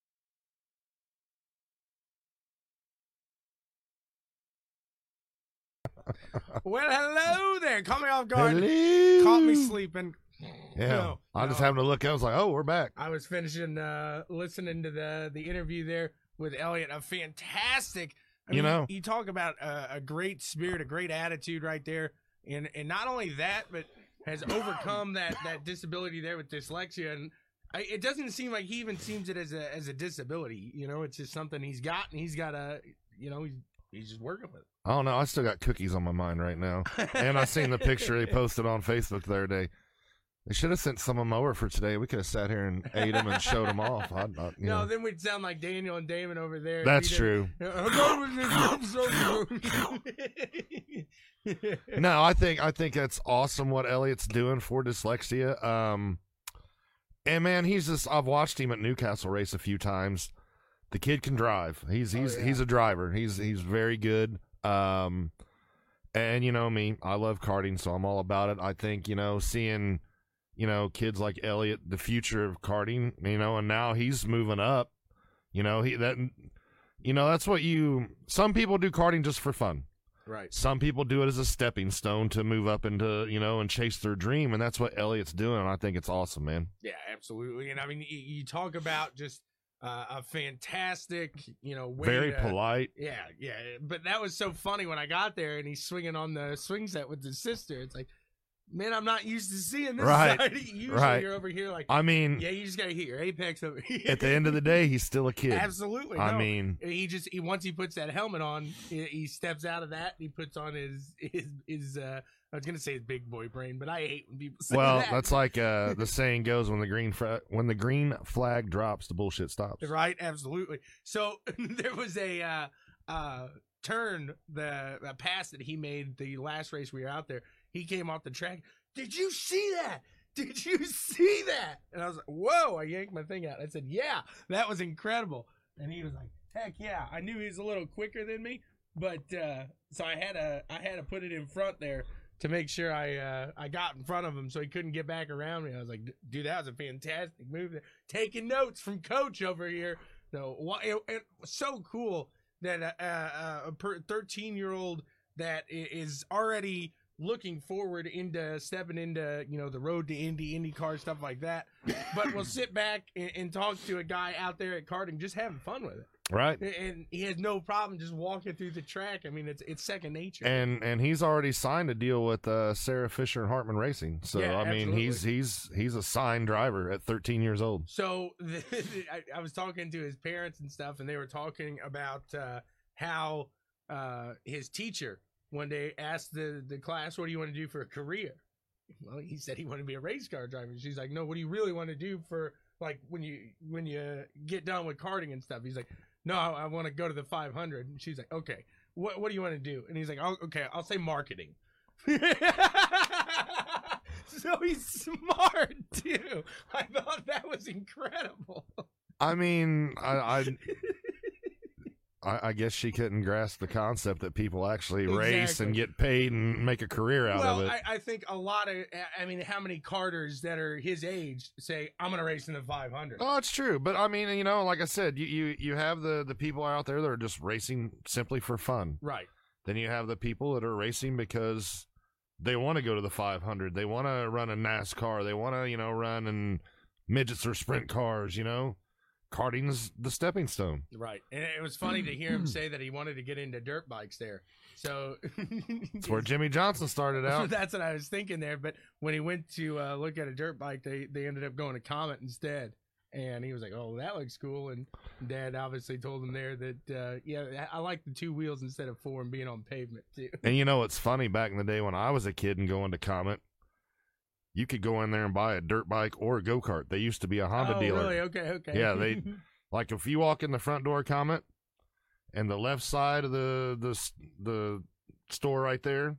Well, hello there. Caught me off guard.
Hello.
Caught me sleeping.
Yeah.
No,
I just
no.
happened to look. I was like, oh, we're back.
I was finishing uh, listening to the the interview there with Elliot. A fantastic. I
You
mean,
know.
you talk about a, a great spirit, a great attitude right there, and and not only that, but has overcome that that disability there with dyslexia, and I, it doesn't seem like he even seems it as a as a disability. You know, it's just something he's got, and he's got a, you know, he's he's just working with.
I don't know. I still got cookies on my mind right now. and I seen the picture they posted on Facebook the other day. They should have sent some of them over for today. We could have sat here and ate them and showed them off. I, I, you
No,
know.
then we'd sound like Daniel and Damon over there.
That's
We'd-
true.
no,
No, I think I think that's awesome what Elliot's doing for dyslexia. Um, and man, he's just I've watched him at Newcastle race a few times. The kid can drive. He's he's
yeah.
he's a driver. He's he's very good. Um, and you know me, I love karting, so I'm all about it. I think you know seeing you know kids like Elliot, the future of karting. You know, and now he's moving up. You know he that. You know that's what you. Some people do karting just for fun.
right.
Some people do it as a stepping stone to move up into, you know, and chase their dream, and that's what Elliot's doing. And I think it's awesome, man.
Yeah, absolutely. And I mean, you, you talk about just uh, a fantastic, you know, way
Very
to-
polite.
Yeah, yeah. But that was so funny when I got there and he's swinging on the swing set with his sister. It's like, man, I'm not used to seeing this
Right,
side. Usually
right.
you're over here like,
I mean,
yeah, you just gotta hit your apex over here.
at the end of the day, he's still a kid.
absolutely.
I
no.
mean,
he just he once he puts that helmet on, he, he steps out of that. And he puts on his his his. uh I was gonna say his big boy brain, but I hate when people say
well,
that.
Well, that's like uh, the saying goes: when the green fra- when the green flag drops, the bullshit stops.
Right, absolutely. So there was a uh, uh, turn, the, the pass that he made the last race we were out there. He came off the track. Did you see that? Did you see that? And I was like, whoa! I yanked my thing out. I said, yeah, that was incredible. And he was like, heck yeah! I knew he was a little quicker than me, but uh, so I had to I had to put it in front there to make sure I uh, I got in front of him so he couldn't get back around me. I was like, dude, that was a fantastic move. Taking notes from Coach over here. So it, it so cool that uh, uh, a 13 year old that is already looking forward into stepping into you know the road to Indy, IndyCar stuff like that, but we'll sit back and, and talk to a guy out there at karting just having fun with it,
Right.
and, he has no problem just walking through the track. I mean, it's it's second nature.
And and he's already signed a deal with uh, Sarah Fisher and Hartman Racing. So
Yeah,
I mean,
absolutely.
he's he's he's a signed driver at 13 years old.
So the, I, I was talking to his parents and stuff, and they were talking about uh, how uh, his teacher one day asked the, the class, "What do you want to do for a career?" Well, he said he wanted to be a race car driver. She's like, "No, what do you really want to do for like when you when you get done with karting and stuff?" He's like, "No, I, I want to go to the 500." And she's like, "Okay, what what do you want to do?" And he's like, oh, "Okay, I'll say marketing." so he's smart too. I thought that was incredible.
I mean, I, I I I guess she couldn't grasp the concept that people actually race and get paid and make a career out
well,
of it.
I, I think a lot of, I mean, how many karters that are his age say, "I'm going to race in the 500."
Oh, it's true, but I mean, you know, like I said, you you you have the the people out there that are just racing simply for fun.
Right.
Then you have the people that are racing because they want to go to the 500. They want to run a NASCAR. They want to, you know, run in midgets or sprint cars. You know, karting's the stepping stone.
Right. And it was funny to hear him say that he wanted to get into dirt bikes there. So
That's where Jimmie Johnson started out.
That's what I was thinking there. But when he went to uh, look at a dirt bike, they, they ended up going to Comet instead. And he was like, "Oh, that looks cool." And Dad obviously told him there that, uh, yeah, I like the two wheels instead of four and being on pavement too.
And you know, it's funny. Back in the day when I was a kid and going to Comet, you could go in there and buy a dirt bike or a go kart. They used to be a Honda
oh,
dealer.
really? Okay, okay.
Yeah, they- Like if you walk in the front door Comet, and the left side of the the the store right there,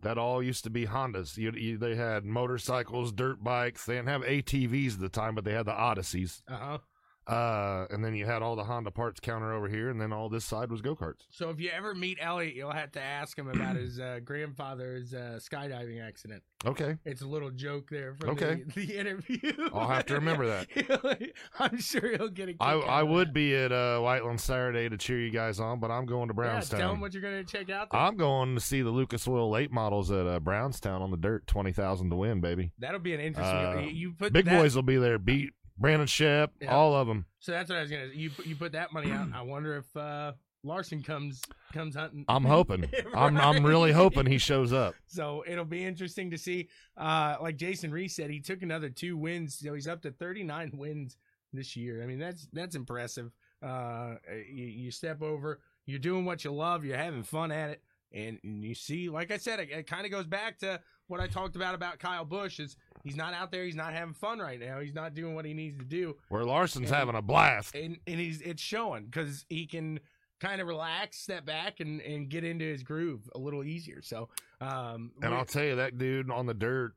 that all used to be Hondas. You, you, they had motorcycles, dirt bikes. They didn't have ATVs at the time, but they had the Odysseys.
uh huh.
Uh, and then you had all the Honda parts counter over here, and then all this side was go karts.
So if you ever meet Elliot, you'll have to ask him about his uh, grandfather's uh, skydiving accident.
Okay,
It's a little joke there from
Okay.
the, the interview.
I'll have to remember that.
I'm sure he'll get a kick
I I would
that.
be at uh, Whiteland Saturday to cheer you guys on, but I'm going to
Yeah,
Brownstown.
tell him what you're going to check out. There.
I'm going to see the Lucas Oil late models at uh, Brownstown on the dirt, twenty thousand to win, baby.
That'll be an interesting.
Uh,
you- you put
Big
that,
boys will be there. Beat Brandon Shep,
Yeah.
all of them.
So that's what I was gonna. You you put that money out. I wonder if uh, Larson comes comes hunting.
I'm hoping. I'm I'm really hoping he shows up.
So it'll be interesting to see. Uh, like Jason Reese said, he took another two wins, so he's up to 39 wins this year. I mean, that's that's impressive. Uh, you, you step over, you're doing what you love, you're having fun at it, and, and you see, like I said, it, it kind of goes back to what I talked about about Kyle Busch. Is he's not out there, he's not having fun right now, he's not doing what he needs to do,
Where Larson's
And-
having a blast.
and and he's it's showing because he can kind of relax, step back, and and get into his groove a little easier. So, um,
And I'll tell you that dude on the dirt,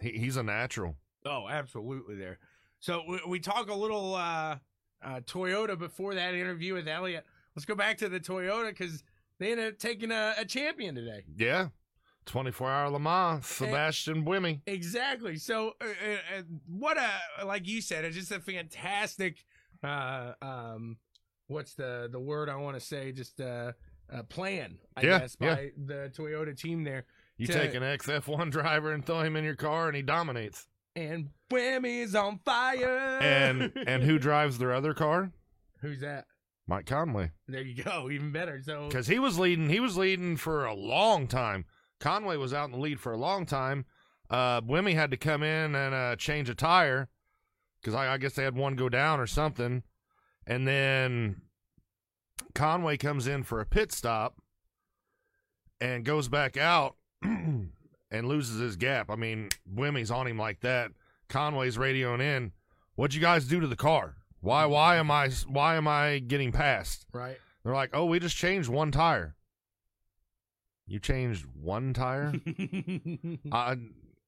he, he's a natural.
Oh, absolutely there. So we, we talk a little uh, uh, Toyota before that interview with Elliot. Let's go back to the Toyota because they ended up taking a, a champion today.
Yeah. 24 hour Le Mans, Sebastian Buemi.
Exactly. So uh, uh, uh, what a like you said, it's just a fantastic. Uh, um, what's the the word I want to say? Just uh, a plan, I
Yeah,
guess,
yeah.
by the Toyota team there.
You
to-
take an XF1 driver and throw him in your car, and he dominates.
And Whammy's on fire.
And and who drives their other car?
who's that?
Mike Conway.
There you go. Even better. So
because he was leading. He was leading for a long time. Conway was out in the lead for a long time. Uh, Buemi had to come in and uh, change a tire because I, I guess they had one go down or something, and then Conway comes in for a pit stop and goes back out and loses his gap. I mean, Buemi's on him like that. Conway's radioing in. What'd you guys do to the car? Why? Why am I? Why am I getting passed?
right.
They're like, "Oh, we just changed one tire." You changed one tire? I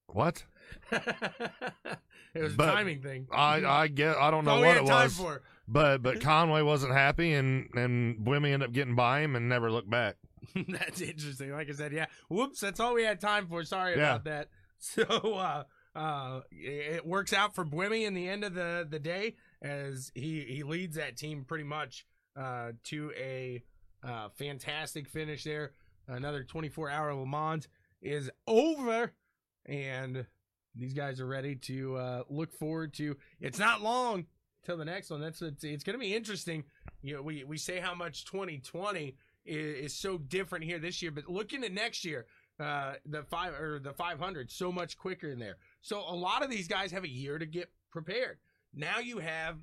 what?
it was
But-
a timing thing.
I I get I don't know what it was,
for.
but but Conway wasn't happy, and and Buemi ended up getting by him and never looked back.
that's interesting. Like I said, yeah. Whoops, that's all we had time for. Sorry
Yeah.
about that. So uh uh it works out for Buemi in the end of the the day as he he leads that team pretty much uh to a uh fantastic finish there. Another 24-hour Le Mans is over and these guys are ready to uh look forward to it's not long till the next one. That's it's, it's going to be interesting. You know, we we say how much 2020 is, is so different here this year, but looking into next year. Uh, the five or the 500 so much quicker in there. So a lot of these guys have a year to get prepared. Now you have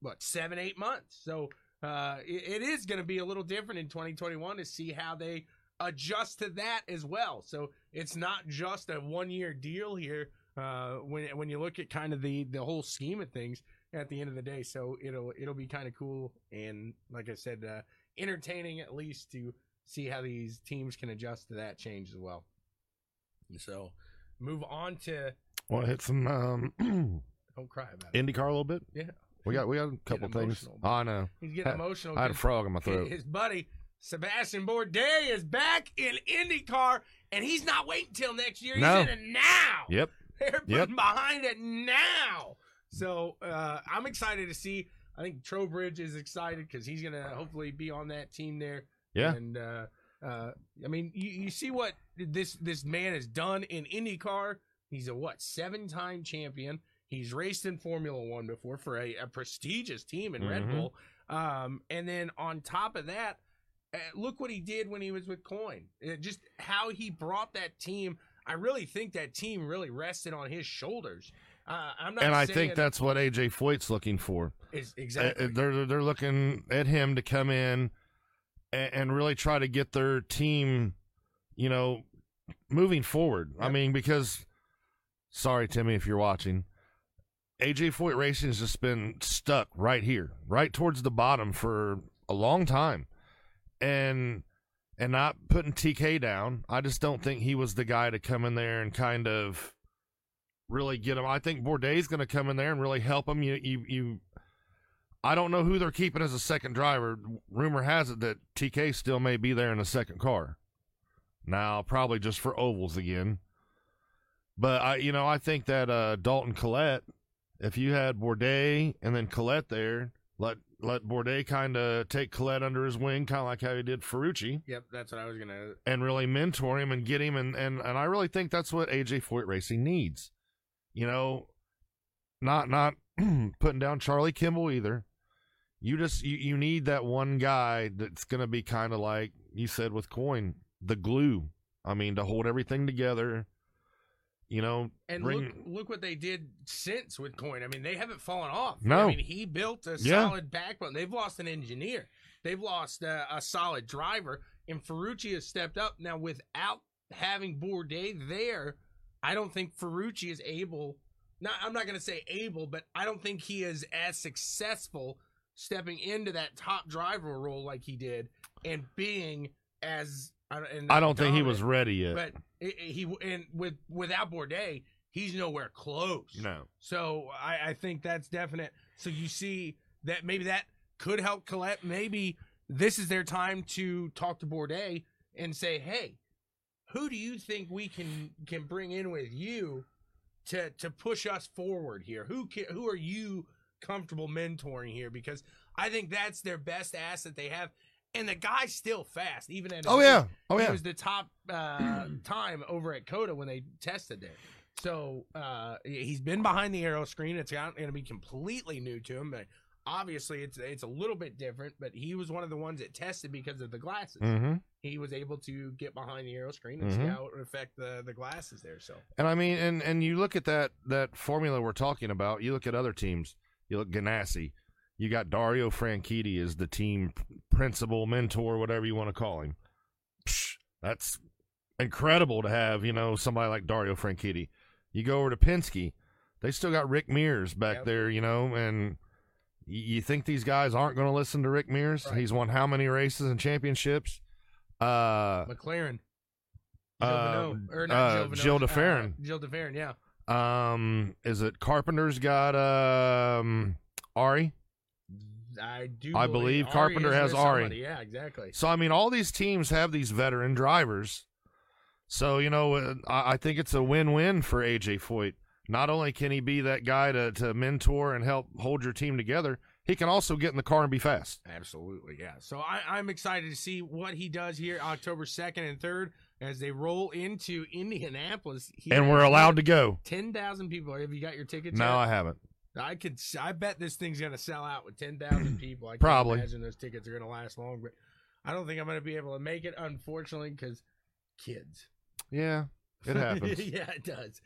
what seven, eight months. So uh, it, it is going to be a little different in 2021 to see how they adjust to that as well. So it's not just a one year deal here. Uh, when when you look at kind of the the whole scheme of things at the end of the day, so it'll it'll be kind of cool and like I said, uh, entertaining at least to see how these teams can adjust to that change as well. So move on to
Want to hit some um,
don't cry about it.
IndyCar a little bit?
Yeah.
We got we got a couple things. Oh, I know.
He's getting
I-
emotional.
I had a frog in my throat.
His buddy Sebastian Bourdais is back in IndyCar, and he's not waiting till next year. He's
No.
in it now.
Yep.
They're putting
Yep.
behind it now. So uh, I'm excited to see. I think Trowbridge is excited because he's gonna hopefully be on that team there.
Yeah.
And uh, uh, I mean, you, you see what this this man has done in IndyCar. He's a what seven time champion. He's raced in Formula One before for a, a prestigious team in Red
Mhm.
Bull. Um, and then on top of that, uh, look what he did when he was with Coyne. Uh, just how he brought that team. I really think that team really rested on his shoulders. Uh, I'm not
and I think that's what AJ Foyt's looking for.
is
Uh,
exactly.
they're they're looking at him to come in and, and really try to get their team, you know, moving forward. I mean, because sorry, Timmy, if you're watching, AJ Foyt Racing has just been stuck right here, right towards the bottom for a long time, and and not putting TK down. I just don't think he was the guy to come in there and kind of really get him. I think Bourdais going to come in there and really help him. You you you. I don't know who they're keeping as a second driver. Rumor has it that TK still may be there in the second car. Now, probably just for ovals again. But I, you know, I think that uh, Dalton Kellett, if you had Bourdais and then Kellett there, let let Bourdais kind of take Kellett under his wing, kind of like how he did Ferrucci,
yep, that's what I was gonna.
and really mentor him and get him. And and and I really think that's what AJ Foyt Racing needs. You know, not not putting down Charlie Kimball either. You just you, you need that one guy that's going to be kind of like you said with Coyne, the glue. I mean, to hold everything together. You know,
And
bring-
look, look what they did since with Coyne. I mean, they haven't fallen off.
No.
I mean, he built a
Yeah.
solid backbone. They've lost an engineer. They've lost uh, a solid driver, and Ferrucci has stepped up now without having Bourdais there. I don't think Ferrucci is able. Not, I'm not going to say able, but I don't think he is as successful stepping into that top driver role like he did and being as. I don't, and
I don't think he was ready yet.
But he and with without Bourdais, he's nowhere close.
no.
So I, I think that's definite. So you see that maybe that could help Kellett. Maybe this is their time to talk to Bourdais and say, "Hey, who do you think we can can bring in with you to to push us forward here? Who can, who are you comfortable mentoring here? Because I think that's their best asset they have." And the guy's still fast, even at
Oh
age.
yeah. Oh yeah.
It was the top uh, time over at COTA when they tested there. So uh, he's been behind the aeroscreen. It's not going to be completely new to him, but obviously it's it's a little bit different. But he was one of the ones that tested because of the glasses.
Mm-hmm.
He was able to get behind the aeroscreen and see
Mhm.
how it would affect the the glasses there. So
And I mean, and and you look at that that formula we're talking about. You look at other teams. You look Ganassi. You got Dario Franchitti as the team principal, mentor, whatever you want to call him. Psh, that's incredible to have. You know, somebody like Dario Franchitti. You go over to Penske. They still got Rick Mears back
Yep.
there. You know, and you think these guys aren't going to listen to Rick Mears?
Right.
He's won how many races and championships? Uh,
McLaren,
Uh,
or not
uh,
Gilles Villeneuve,
de Ferran.
uh, Gilles de Ferran, yeah.
Um, is it Carpenter's got um Ari?
I do.
I believe
Ari
Carpenter has Ari.
somebody. Yeah, exactly.
So I mean, all these teams have these veteran drivers. So you know, uh, I, I think it's a win-win for AJ Foyt. Not only can he be that guy to to mentor and help hold your team together, he can also get in the car and be fast.
Absolutely, yeah. So I, I'm excited to see what he does here October 2nd and 3rd as they roll into Indianapolis. Here
And we're allowed to go.
10,000 people. Have you got your tickets
No,
yet?
I haven't.
I could. I bet this thing's gonna sell out with ten thousand people. I can't
Probably.
imagine those tickets are gonna last long, but I don't think I'm gonna be able to make it, unfortunately, because kids.
Yeah, it happens.
yeah, it does.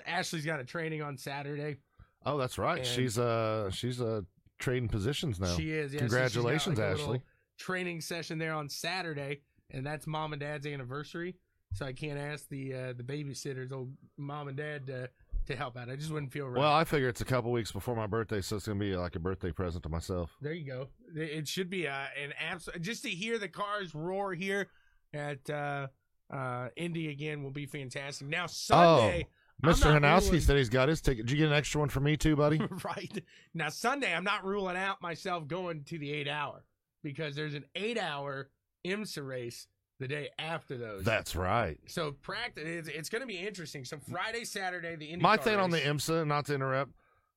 Ashley's got a training on Saturday.
oh, that's right. She's uh she's uh trading positions now.
She is. Yeah, so she's got,
Congratulations,
like,
Ashley.
Training session there on Saturday, and that's mom and dad's anniversary. So I can't ask the uh, the babysitters, old mom and dad, to to help out. I just wouldn't feel right.
Well, I figure it's a couple weeks before my birthday, so it's gonna be like a birthday present to myself.
There you go. It should be uh, an absolute just to hear the cars roar here at uh, uh, Indy again will be fantastic. Now Sunday, I'm
Mr. Hanowski
ruling-
said he's got his ticket. Did you get an extra one for me too, buddy?
right now Sunday, I'm not ruling out myself going to the eight hour because there's an eight hour IMSA race the day after those.
That's right.
so practice. It's, it's going to be interesting. So Friday, Saturday, the Indy
My thing on the
race.
IMSA, not to interrupt,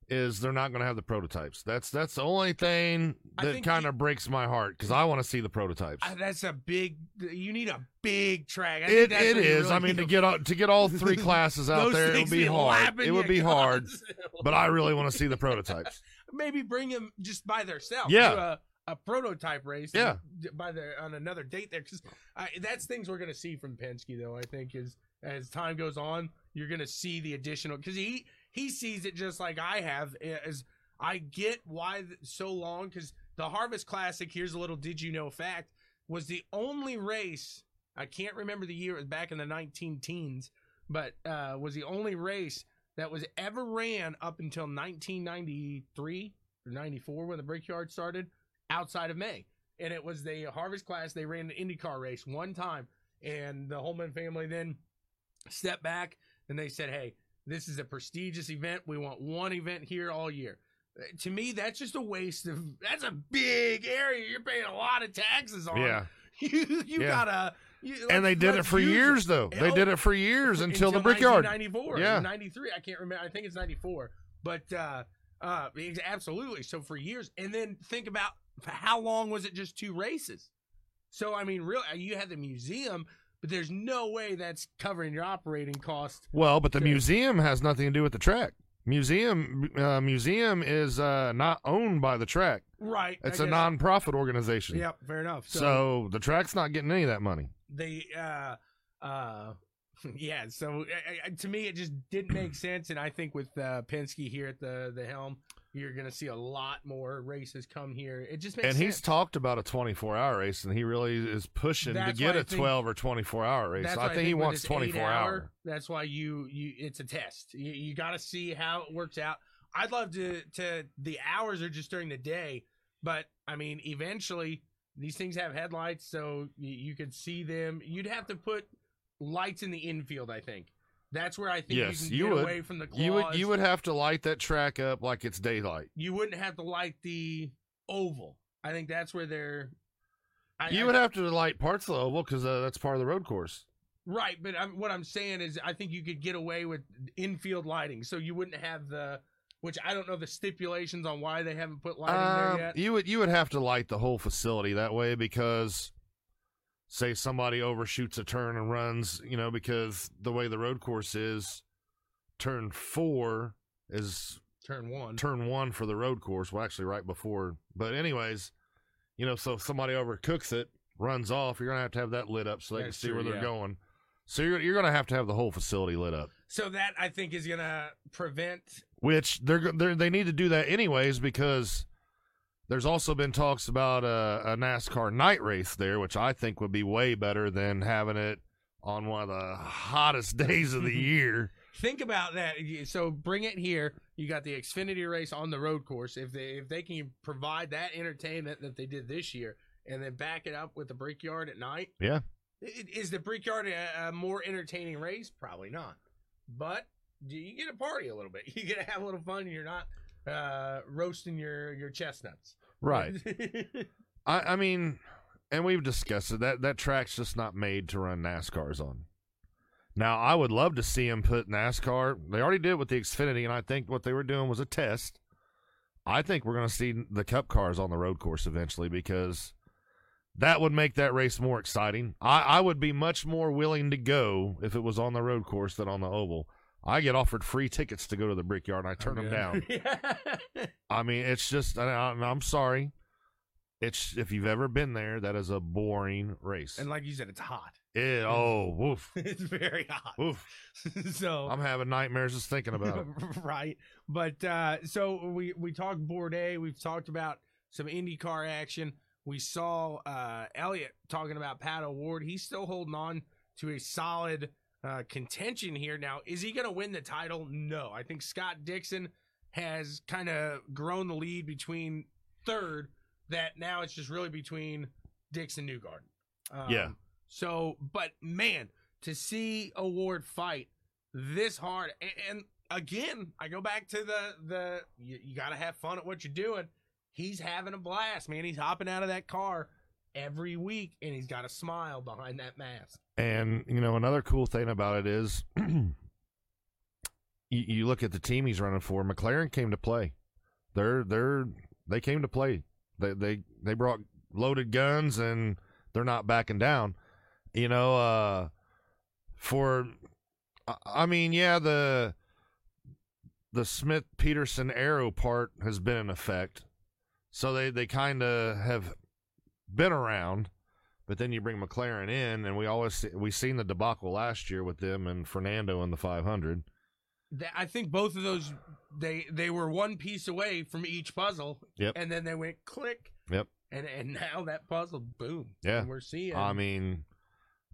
is they're not going to have the prototypes. That's that's the only thing that kind of breaks my heart because I want to see the prototypes.
Uh, that's a big. You need a big track. I think
It it is.
really
I mean, to get all, to get all three classes out there, it would be hard. It would be hard. But I really want to see the prototypes.
maybe bring them just by themselves.
Yeah.
A, prototype race.
Yeah.
by the on another date there because that's things we're gonna see from Penske though. I think is as time goes on, you're gonna see the additional because he he sees it just like I have. As I get why so long because the Harvest Classic. Here's a little did you know fact was the only race. I can't remember the year. It was back in the 19 teens, but uh, was the only race that was ever ran up until 1993 or 94 when the Brickyard started outside of May. And it was the Harvest class. They ran an IndyCar race one time. And the Hulman family then stepped back and they said, hey, this is a prestigious event. We want one event here all year. To me, that's just a waste of. That's a big area. You're paying a lot of taxes on.
Yeah,
you you
Yeah.
gotta. You,
and they did it for years though. They
Oh,
did it for years until, the brickyard.
1994,
Yeah.
93. I can't remember. I think it's 94. But uh, uh, absolutely. So for years, and then think about how long was it? Just two races. So I mean, really, you had the museum, but there's no way that's covering your operating cost.
Well, but the
Sure.
museum has nothing to do with the track. Museum uh, museum is uh, not owned by the track.
Right.
It's
a
a non-profit organization.
Yep. Fair enough.
So, the track's not getting any of that money.
they uh uh yeah so uh, uh, to me it just didn't make sense and i think with uh penske here at the the helm you're gonna see a lot more races come here it just makes
And he's talked about a 24-hour race, and he really is pushing to get a
think-
12 or 24-hour race.
That's
I
why
think, he wants 24
eight
hour.
That's why you you it's a test. You, you got to see how it works out. I'd love to to the hours are just during the day, but I mean eventually these things have headlights, so you, you could see them. You'd have to put lights in the infield. I think that's where I think
Yes,
you can
you
get
would.
away from the claws.
You would you would have to light that track up like it's daylight.
you wouldn't have to light the oval. I think that's where they're. I,
You
I-
would have to light parts of the oval because uh, that's part of the road course.
Right, but I'm, what I'm saying is, I think you could get away with infield lighting, so you wouldn't have the, which I don't know the stipulations on why they haven't put lighting
Um,
there yet.
you would you would have to light the whole facility that way because say somebody overshoots a turn and runs, you know, because the way the road course is, turn four is
Turn one.
turn one for the road course. Well, actually, right before. But anyways, you know, so if somebody overcooks it, runs off, you're gonna have to have that lit up so they
That's
can see
true,
where they're
yeah.
going. So you're you're gonna have to have the whole facility lit up.
So that I think is gonna prevent.
which they're, they're they need to do that anyways because there's also been talks about a, a NASCAR night race there, which I think would be way better than having it on one of the hottest days of the year.
Think about that. So bring it here. You got the Xfinity race on the road course. If they if they can provide that entertainment that they did this year, and then back it up with the Brickyard at night,
Yeah.
Is the Brickyard a, a more entertaining race? Probably not. But do you get a party a little bit? You get to have a little fun. and You're not uh, roasting your your chestnuts.
Right. I, I mean, and we've discussed it. That that track's just not made to run NASCARs on. Now, I would love to see them put NASCAR. They already did it with the Xfinity, and I think what they were doing was a test. I think we're going to see the Cup cars on the road course eventually because that would make that race more exciting. I, I would be much more willing to go if it was on the road course than on the oval. I get offered free tickets to go to the Brickyard, and I turn them down. I mean, it's just, I, I'm sorry. It's if you've ever been there, that is a boring race.
and like you said, it's hot.
It, oh, woof,
it's very hot.
woof.
so
I'm having nightmares just thinking about it.
right. But uh, so we we talked Bourdais. We've talked about some IndyCar action. We saw uh, Elliott talking about Pat O'Ward. He's still holding on to a solid uh, contention here. Now, is he going to win the title? No. I think Scott Dixon has kind of grown the lead between third. That now it's just really between Dixon Newgarden. Um,
Yeah.
So, but man, to see O'Ward fight this hard, and, and again, I go back to the the you, you got to have fun at what you're doing. He's having a blast, man. He's hopping out of that car every week, and he's got a smile behind that mask.
And you know, another cool thing about it is, you, you look at the team he's running for. McLaren came to play. They're they're they came to play. They they they brought loaded guns and they're not backing down. You know, uh, for I- mean, yeah, the the Schmidt Peterson arrow part has been in effect, so they they kind of have been around. But then you bring McLaren in, and we always we seen the debacle last year with them and Fernando in the 500.
I think both of those they they were one piece away from each puzzle.
Yep.
And then they went click.
Yep.
And and now that puzzle, boom.
Yeah.
And we're seeing.
I mean,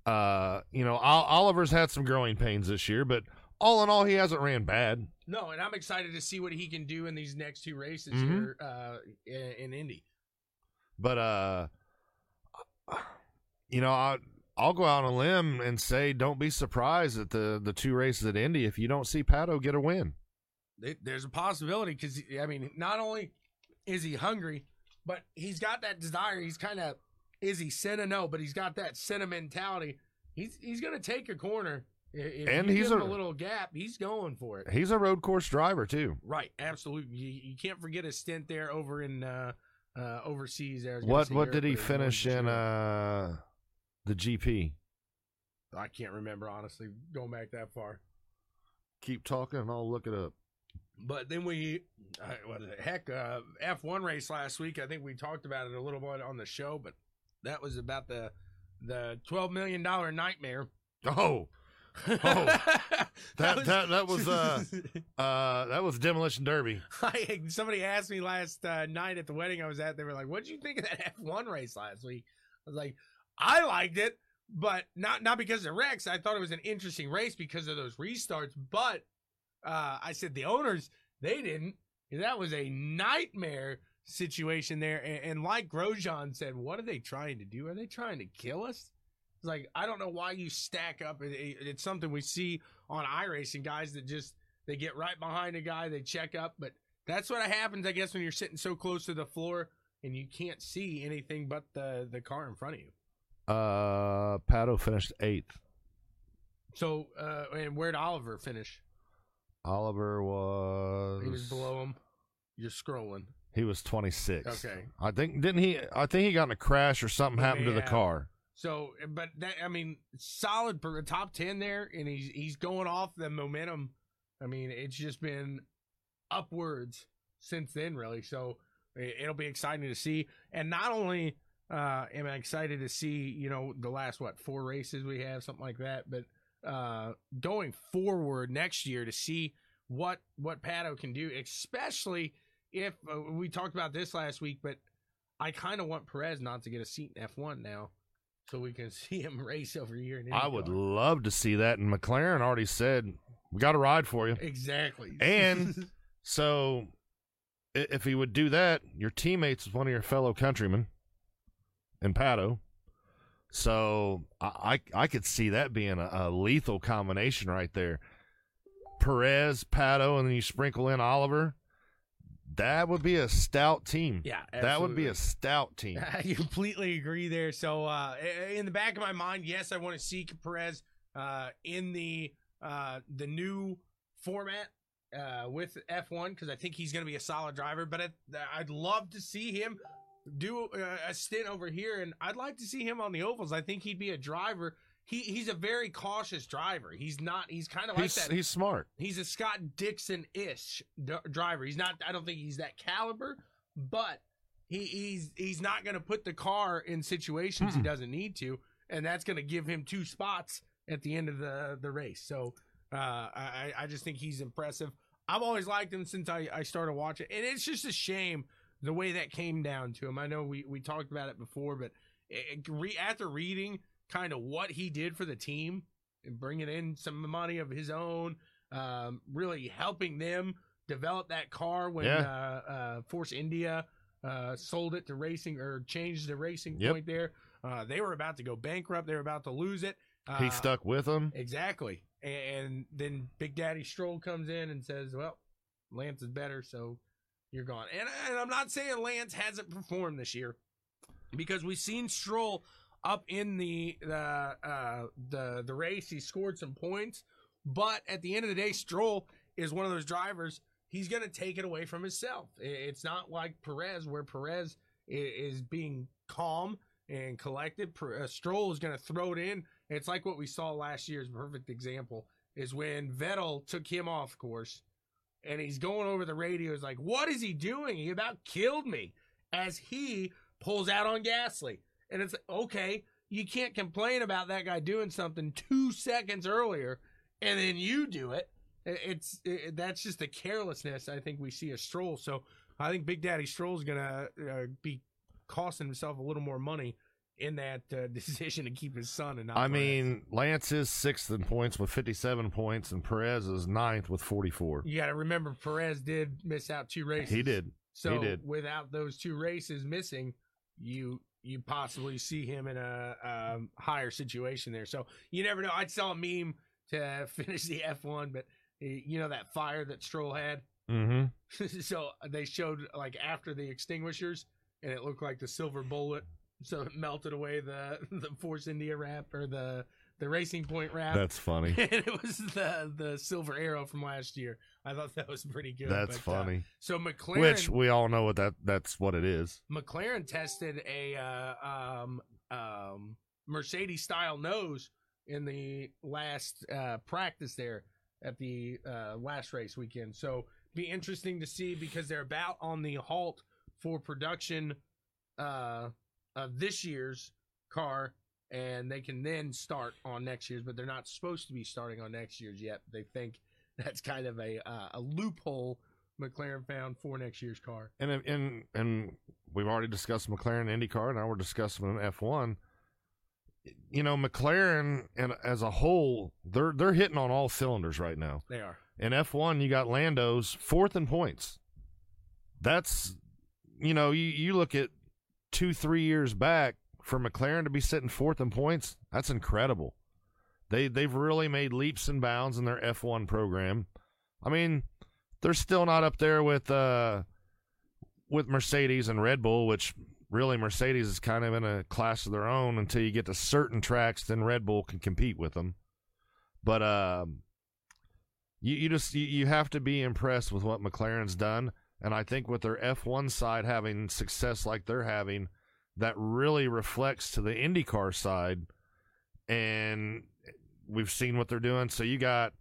uh, you know, Oliver's had some growing pains this year, but all in all, he hasn't ran bad.
no, and I'm excited to see what he can do in these next two races
Mhm.
here uh, in, in Indy.
But uh, you know, I I'll go out on a limb and say, don't be surprised at the the two races at Indy if you don't see Pato get a win.
There's a possibility because I mean, not only is he hungry, but he's got that desire. He's kind of is he Senna? No, but he's got that Senna mentality. He's he's gonna take a corner. If
And he's a-
a little gap. He's going for it.
He's a road course driver too.
Right, absolutely. You, you can't forget his stint there over in uh, uh, overseas. There, I was gonna
What what did he
but it was more
finish in uh the GP?
I can't remember honestly, going back that far.
Keep talking, and I'll look it up.
But then we, uh, what the heck, uh, F1 race last week. I think we talked about it a little bit on the show, but that was about the the twelve million dollar nightmare.
Oh, oh, that that that was uh uh that was demolition derby.
I, somebody asked me last uh, night at the wedding I was at. They were like, "What did you think of that F1 race last week?" I was like, "I liked it, but not not because of wrecks. I thought it was an interesting race because of those restarts. But uh, I said the owners they didn't. That was a nightmare situation there. And, and like Grosjean said, what are they trying to do? Are they trying to kill us? It's like I don't know why you stack up. It, it- it's something we see on iRacing guys that just they get right behind a guy, they check up, but that's what happens, I guess, when you're sitting so close to the floor and you can't see anything but the the car in front of you.
Uh, Pato finished eighth.
So, uh, and where'd Oliver finish?
Oliver was
He was below him. You're scrolling.
He was twenty six.
Okay.
I think didn't he? I think he got in a crash or something happened to the car.
So, but that I mean, solid for the top ten there, and he's he's going off the momentum. I mean, it's just been upwards since then, really. So it'll be exciting to see. And not only uh, am I excited to see, you know, the last what four races we have, something like that, but uh, going forward next year to see what what Pato can do, especially if uh, we talked about this last week, but I kind of want Perez not to get a seat in F1 now, so we can see him race over here. In
I would love to see that. And McLaren already said we got a ride for you.
exactly.
And- So if he would do that, your teammates is one of your fellow countrymen in Pato. So I, I I could see that being a, a lethal combination right there. Perez, Pato, and then you sprinkle in Oliver. That would be a stout team.
yeah,
that would be a stout team.
I completely agree there. So, uh, in the back of my mind, yes, I want to see Perez uh, in the uh, the new format uh, with F1 because I think he's going to be a solid driver. But I, I'd love to see him do a stint over here, and I'd like to see him on the ovals. I think he'd be a driver. He he's a very cautious driver. He's not. He's kind of like
He's
that.
he's smart.
He's a Scott Dixon ish d- driver. He's not. I don't think he's that caliber, but he, he's he's not going to put the car in situations he
Mm-mm.
doesn't need to, and that's going to give him two spots at the end of the the race. So uh, I I just think he's impressive. I've always liked him since I I started watching, and it's just a shame the way that came down to him. I know we we talked about it before, but it, re, after reading kind of what he did for the team and bringing in some money of his own, um, really helping them develop that car when
Yeah.
uh, uh, Force India uh, sold it to racing or changed the racing
Yep.
point there. Uh, they were about to go bankrupt. They were about to lose it. Uh,
he stuck with them
Exactly. And then Big Daddy Stroll comes in and says, well, Lance is better, so you're gone. And, and I'm not saying Lance hasn't performed this year because we've seen Stroll up in the the uh, the the race. He scored some points, but at the end of the day, Stroll is one of those drivers. He's going to take it away from himself. It's not like Perez, where Perez is being calm and collected. Uh, Stroll is going to throw it in. It's like what we saw last year's perfect example is when Vettel took him off course and he's going over the radio. He's like, What is he doing? He about killed me as he pulls out on Gasly. And it's okay, you can't complain about that guy doing something two seconds earlier and then you do it. It's it, that's just the carelessness I think we see a Stroll. So I think Big Daddy Stroll Stroll's gonna uh, be costing himself a little more money in that uh, decision to keep his son and not.
I mean, Lance is sixth in points with 57 points, and Perez is ninth with 44.
you got to remember Perez did miss out two races.
He did.
So
did.
without those two races missing, you you possibly see him in a um, higher situation there. So you never know. I saw a meme to finish the F1, but you know that fire that Stroll had.
Mm-hmm.
so they showed like after the extinguishers, and it looked like the silver bullet. So it melted away the the Force India wrap or the the Racing Point wrap.
That's funny.
and it was the the silver arrow from last year. I thought that was pretty good.
That's
but, uh,
funny.
so McLaren,
Which we all know what that that's what it is.
McLaren tested a uh, um, um, Mercedes style nose in the last uh, practice there at the uh, last race weekend. So be interesting to see because they're about on the halt for production uh, of this year's car. And they can then start on next year's, but they're not supposed to be starting on next year's yet. They think that's kind of a uh, a loophole McLaren found for next year's car.
And and and we've already discussed McLaren IndyCar. Now we're discussing an F1. You know, McLaren and as a whole, they're they're hitting on all cylinders right now.
They are.
In F1, you got Lando's fourth in points. That's, you know, you, you look at two, three years back for McLaren to be sitting fourth in points. That's incredible. They they've really made leaps and bounds in their F1 program. I mean, they're still not up there with uh with Mercedes and Red Bull, which really Mercedes is kind of in a class of their own until you get to certain tracks. Then Red Bull can compete with them. But um you, you just you, you have to be impressed with what McLaren's done and I think with their F1 side having success like they're having that really reflects to the IndyCar side and we've seen what they're doing so you got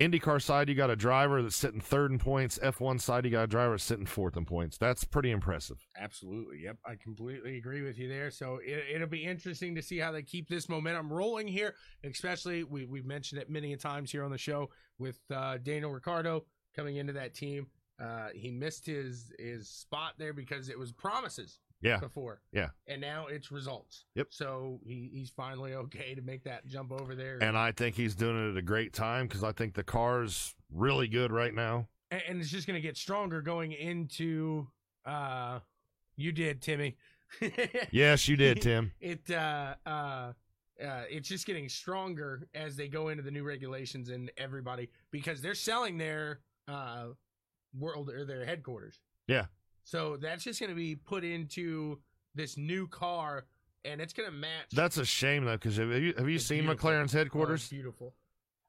IndyCar side you got a driver that's sitting third in points F1 side you got a driver sitting fourth in points that's pretty impressive
Absolutely. Yep. I completely agree with you there. So it, it'll be interesting to see how they keep this momentum rolling here, especially we, we've mentioned it many times here on the show with uh, Daniel Ricciardo coming into that team. Uh, he missed his his spot there because it was promises
yeah
before.
Yeah.
And now it's results.
Yep.
So he, he's finally okay to make that jump over there.
and I think he's doing it at a great time because I think the car's really good right now
and, and it's just going to get stronger going into. Uh, you did, Timmy.
yes you did Tim
it uh uh uh, it's just getting stronger as they go into the new regulations and everybody because they're selling their uh world or their headquarters.
Yeah.
So that's just going to be put into this new car, and it's going to match.
that's a shame though because have you have you
It's
seen
beautiful.
McLaren's
Oh,
headquarters
it's beautiful.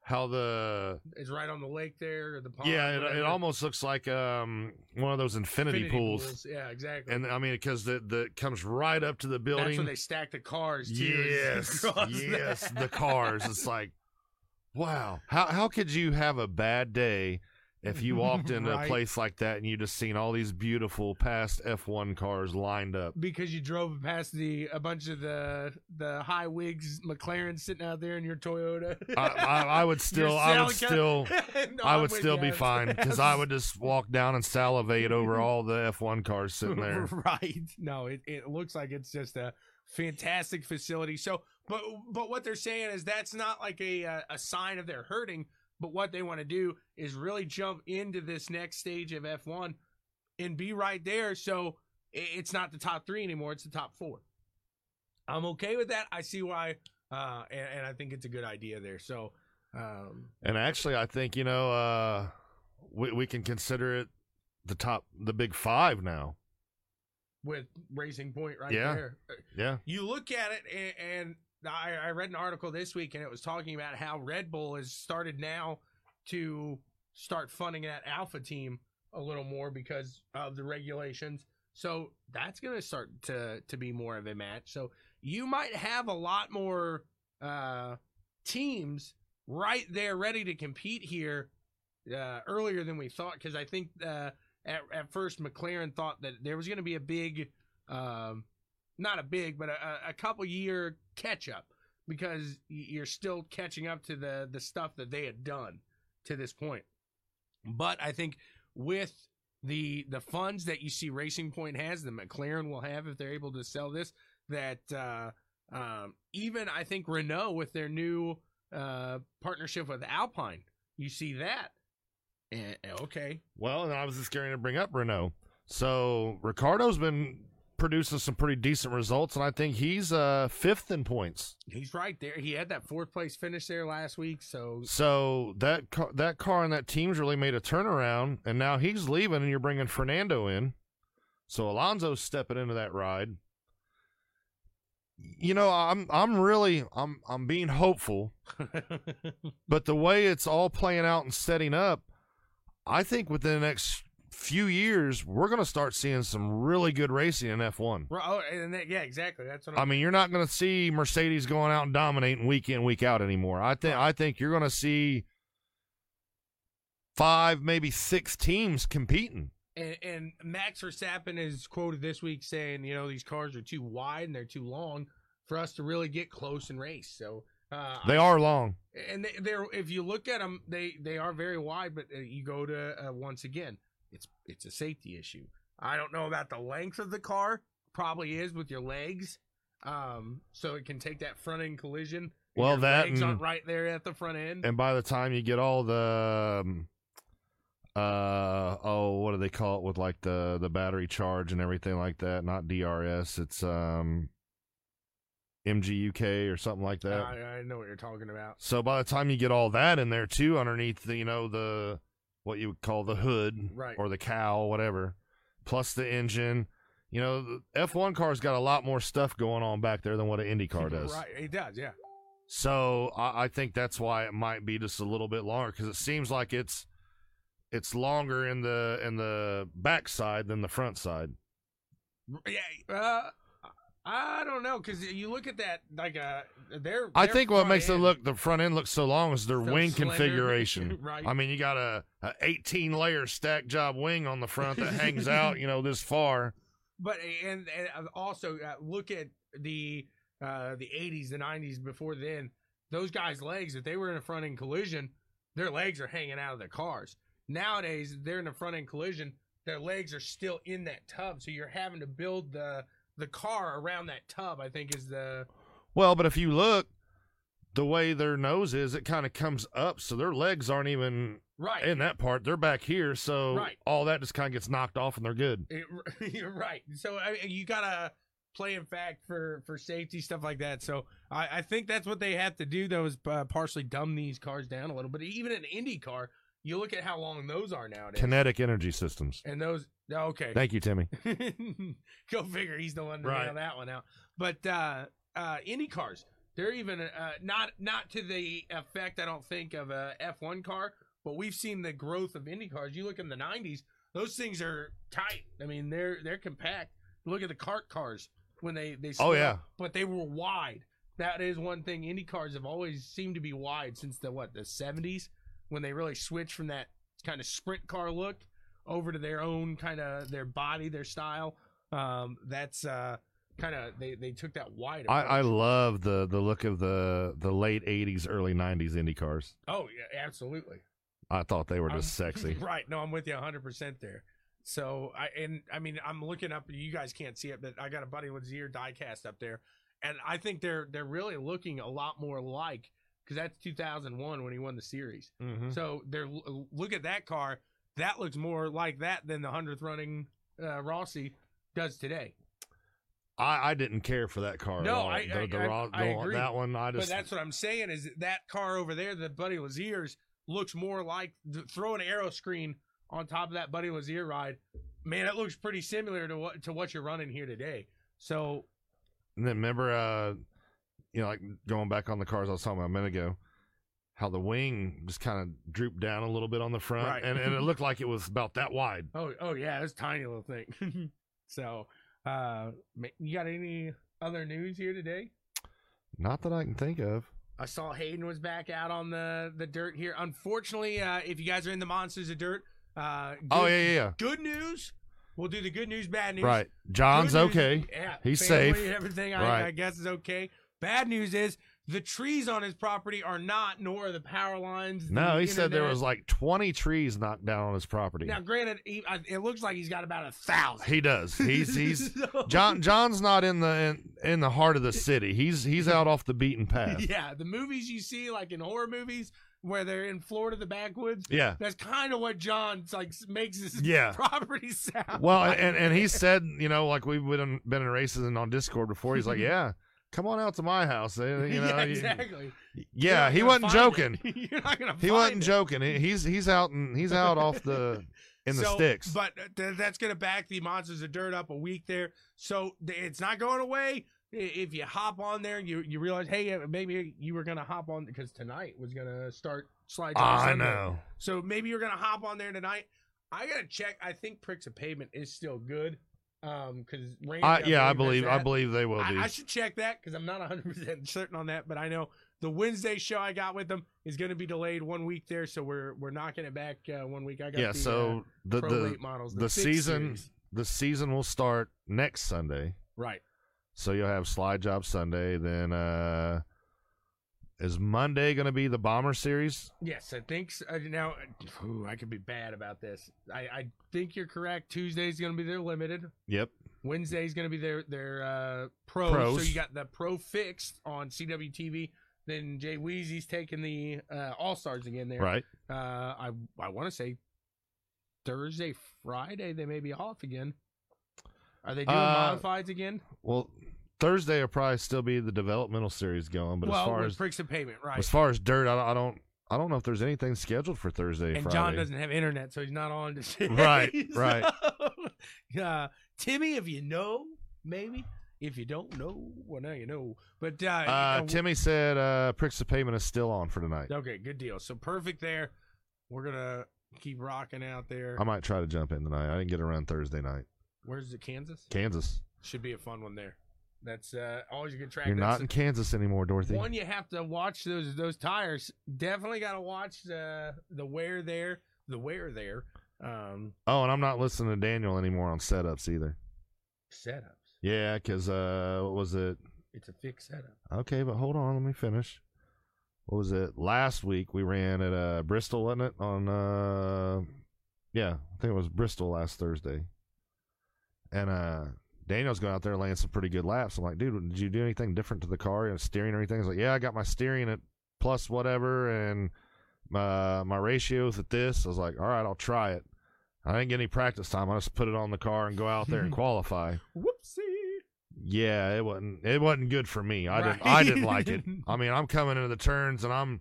how the
It's right on the lake there, or the pond.
yeah, it, it almost looks like um one of those infinity, pools.
Yeah, exactly.
And I mean, because the the it comes right up to the building.
that's where they stack the cars too.
yes, yes,
that.
the cars. It's like, wow. How how could you have a bad day if you walked into a place like that and you just seen all these beautiful past F one cars lined up?
because you drove past the a bunch of the the high wigs McLaren sitting out there in your Toyota.
I, I, I would still, I would still.
No,
I would still be fine because I would just walk down and salivate over all the F1 cars sitting there.
right. No, it, it looks like it's just a fantastic facility. So, but but what they're saying is that's not like a a sign of their hurting. But what they want to do is really jump into this next stage of F1 and be right there. So it's not the top three anymore; it's the top four. I'm okay with that. I see why, uh, and, and I think it's a good idea there. So. Um,
And actually, I think you know uh, we we can consider it the top, the big five now.
with Racing Point right
Yeah.
there.
Yeah,
You look at it, and, and I, I read an article this week, and it was talking about how Red Bull has started now to start funding that alpha team a little more because of the regulations. So that's going to start to to be more of a match. So you might have a lot more uh, teams right there ready to compete here uh, earlier than we thought. Because I think uh, at at first McLaren thought that there was going to be a big, um, not a big, but a, a couple year catch up because you're still catching up to the the stuff that they had done to this point. But I think with the the funds that you see Racing Point has, the McLaren will have if they're able to sell this. That uh, um, even I think Renault with their new uh, partnership with Alpine, you see that. Okay,
Well, and I was just going to bring up Renault. So Ricciardo's been producing some pretty decent results, and I think he's uh, fifth in points.
he's right there. He had that fourth place finish there last week, so
So that car, that car and that team's really made a turnaround, and now he's leaving, and you're bringing Fernando in. So Alonso's stepping into that ride. You know, I'm I'm really I'm I'm being hopeful, but the way it's all playing out and setting up, I think within the next few years we're going to start seeing some really good racing in F1.
Right, oh, and that, yeah, exactly. That's what
I
I'm,
mean, you're not going to see Mercedes going out and dominating week in week out anymore. I think I think you're going to see five, maybe six teams competing.
And, and Max Verstappen is quoted this week saying, you know, these cars are too wide and they're too long for us to really get close and race. So uh,
They are long.
and they, they're if you look at them, they they are very wide. But uh, you go to uh, once again, it's it's a safety issue. I don't know about the length of the car. Probably is with your legs, um, so it can take that front end collision.
Well, that
legs
and-
aren't right there at the front end.
And by the time you get all the um, uh oh, what do they call it with like the the battery charge and everything like that? Not DRS, it's um MGUK or something like that.
I, I know what you're talking about.
So by the time you get all that in there too, underneath the you know the what you would call the hood
Right.
or the cowl, whatever, plus the engine, you know, the F1 car's got a lot more stuff going on back there than what an Indy car does.
Right, it does. Yeah.
So I, I think that's why it might be just a little bit longer because it seems like it's it's longer in the in the backside than the front side.
Yeah, uh, I don't know because you look at that like uh, their.
I
their
think what makes it look the front end look so long is their
So
wing
slender.
configuration.
Right.
I mean, you got a, a 18 layer stack job wing on the front that hangs out, you know, this far.
But and, and also uh, look at the uh, the '80s, the '90s. Before then, those guys' legs, if they were in a front end collision, their legs are hanging out of their cars. Nowadays, they're in a front end collision, their legs are still in that tub, so you're having to build the the car around that tub. I think is the
Well, but if you look, the way their nose is, it kind of comes up, so their legs aren't even
right.
in that part. They're back here, so
Right.
all that just kind of gets knocked off, and they're good.
It, you're right. So I, you gotta play in fact for for safety stuff like that. So I, I think that's what they have to do though is uh, partially dumb these cars down a little. But even an Indy car, you look at how long those are nowadays,
Kinetic energy systems.
and those okay.
Thank you, Timmy.
Go figure. He's the one to
Right.
nail that one out. But uh, uh, Indy cars, they're even uh, not not to the effect I don't think of a F1 car, but we've seen the growth of Indy cars. You look in the '90s; those things are tight. I mean, they're they're compact. Look at the kart cars when they they
Oh, yeah.
but they were wide. That is one thing. Indy cars have always seemed to be wide since the what the '70s when they really switched from that kind of sprint car look over to their own kind of their body, their style. Um, that's uh, kind of they, they took that wide.
I, I love the the look of the the late '80s, early '90s Indy cars.
oh yeah, absolutely.
I thought they were just
I'm-
sexy.
right? No, I'm with you 100 percent there. So I and I mean I'm looking up. You guys can't see it, but I got a Buddy Lazier diecast up there, and I think they're they're really looking a lot more like because that's 2001 when he won the series.
Mhm.
So they're look at that car. That looks more like that than the hundredth running uh, Rossi does today.
I, I didn't care for that car.
No. I-
the,
I-
the,
I-
raw-
I
the-
agree.
that one. I
But that's what I'm saying is that car over there, the Buddy Lazier's, looks more like th- throw an aeroscreen on top of that Buddy Lazier ride. Man, it looks pretty similar to what to what you're running here today. So
And then remember, uh, you know, like going back on the cars I was talking about a minute ago, how the wing just kind of drooped down a little bit on the front,
Right.
and, and it looked like it was about that wide.
Oh, oh yeah, it's a tiny little thing. so, uh, you got any other news here today?
Not that I can think of.
I saw Hayden was back out on the the dirt here. Unfortunately, uh, if you guys are in the monsters of dirt, uh, good,
Oh yeah, yeah, yeah.
good news. We'll do the good news, bad news.
Right. John's
news-
okay.
Yeah,
He's safe.
Everything I,
Right.
I guess is okay. Bad news is the trees on his property are not, nor are the power lines.
No, he said there was like 20 trees knocked down on his property.
Now, granted, he, I, it looks like he's got about a thousand.
He does. He's he's
So-
John John's not in the in, in the heart of the city. He's he's out off the beaten path.
Yeah, the movies you see, like in horror movies, where they're in Florida, the backwoods.
Yeah.
That's kind of what John's like makes his
Yeah.
property sound.
Well,
like.
and and he said, you know, like we've been been in races and on Discord before. He's like, yeah, come on out to my house. eh, You know,
yeah, exactly. You're
yeah. He wasn't joking.
You're not gonna.
He
find
wasn't
it.
joking. He's he's out and he's out off the in the
So,
sticks.
But th- that's going to back the Monsters of Dirt up a week there. So th- it's not going away. If you hop on there, you you realize, hey, uh, maybe you were going to hop on because tonight was going to start slide. Time
I know.
So maybe you're going to hop on there tonight. I got to check. I think Pricks of Pavement is still good. Um, because
I, yeah, I believe I believe they will be.
I, I should check that because I'm not 100 percent certain on that, but I know the Wednesday show I got with them is going to be delayed one week there, so we're we're knocking it back uh, one week. I got
yeah.
the,
So
uh,
the the
models,
the
fixed
season
series.
the season will start next Sunday.
right?
So you'll have slide job Sunday. Then uh is Monday going to be the bomber series?
Yes, I think so. Uh, now. Ooh, I could be bad about this. I I think you're correct. Tuesday's going to be their limited.
Yep.
Wednesday's going to be their their uh, pro. So you got the pro fixed on CWTV. Then Jay Weezy's taking the uh, All Stars again there.
Right.
Uh, I I want to say Thursday, Friday they may be off again. Are they doing
Uh,
modifieds again?
Well, Thursday will probably still be the developmental series going, but
well,
as far as
bricks and payment, right?
as far as dirt, I, I don't I don't know if there's anything scheduled for Thursday.
and
Friday.
John doesn't have internet, so he's not on to say.
Right, right.
So, uh, Timmy, if you know, maybe. If you don't know, well, now you know. But uh,
Uh,
you know,
Timmy said uh, Pricks of Payment is still on for tonight.
okay, good deal. So perfect there. We're gonna keep rocking out there.
I might try to jump in tonight. I didn't get around Thursday night.
Where's it? Kansas
Kansas.
should be a fun one there. That's uh, always a good track.
You're
That's
not in Kansas anymore, Dorothy.
One, you have to watch those those tires. Definitely got to watch the the wear there, the wear there. Um,
Oh, and I'm not listening to Daniel anymore on setups either.
setups.
Yeah, because uh, what was it?
It's a fixed setup.
Okay, but hold on, let me finish. What was it? Last week we ran at uh, Bristol, wasn't it? On uh, yeah, I think it was Bristol last Thursday. And uh, Daniel's going out there laying some pretty good laps. I'm like, dude, did you do anything different to the car? You know, steering or anything? He's like, yeah, I got my steering at plus whatever, and my my ratios at this. I was like, all right, I'll try it. I didn't get any practice time. I just put it on the car and go out there and qualify.
Whoopsie.
Yeah, it wasn't it wasn't good for me. I didn't I didn't like it. I mean, I'm coming into the turns and I'm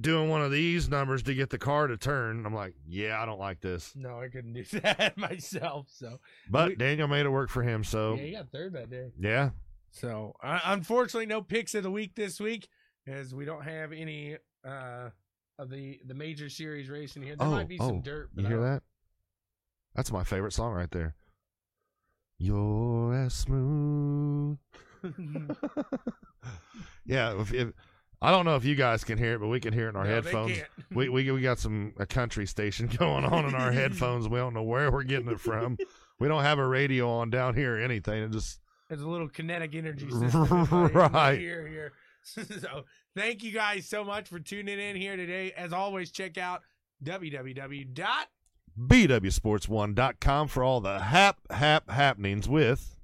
doing one of these numbers to get the car to turn. I'm like, yeah, I don't like this.
No, I couldn't do that myself. So
But
We-
Daniel made it work for him, so
yeah, you got third that day.
yeah.
So uh, unfortunately, no picks of the week this week, as we don't have any uh, of the the major series racing here. There
oh,
might be
oh,
some dirt. But
you hear that? That's my favorite song right there. You're as smooth. yeah, if, if I don't know if you guys can hear it, but we can hear it in our
No,
headphones. we, we we got some a country station going on in our headphones. We don't know where we're getting it from. We don't have a radio on down here or anything. It just
There's a little kinetic energy system in my- in my
Right.
ear here. so thank you guys so much for tuning in here today. As always, check out www.
bwsports1.com for all the hap hap happenings with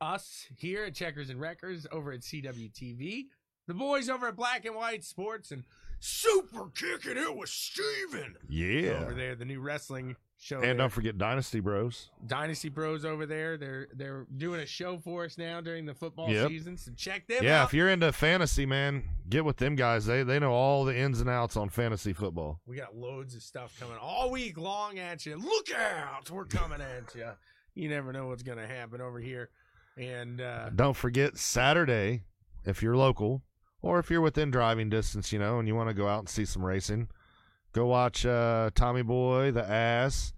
us here at Checkers and Wreckers over at CWTV, the boys over at Black and White Sports, and Super Kicking It with Steven
yeah.
over there, the new wrestling show.
And
there.
don't forget Dynasty Bros.
Dynasty Bros over there. They're they're doing a show for us now during the football
Yep.
season. So check them out.
Yeah,
out.
if you're into fantasy, man, get with them guys. They they know all the ins and outs on fantasy football.
we got loads of stuff coming all week long at you. Look out, we're coming at you. You never know what's gonna happen over here. And uh,
Don't forget Saturday, if you're local, or if you're within driving distance, you know, and you want to go out and see some racing, go watch uh, Tommy Boy, the Ass,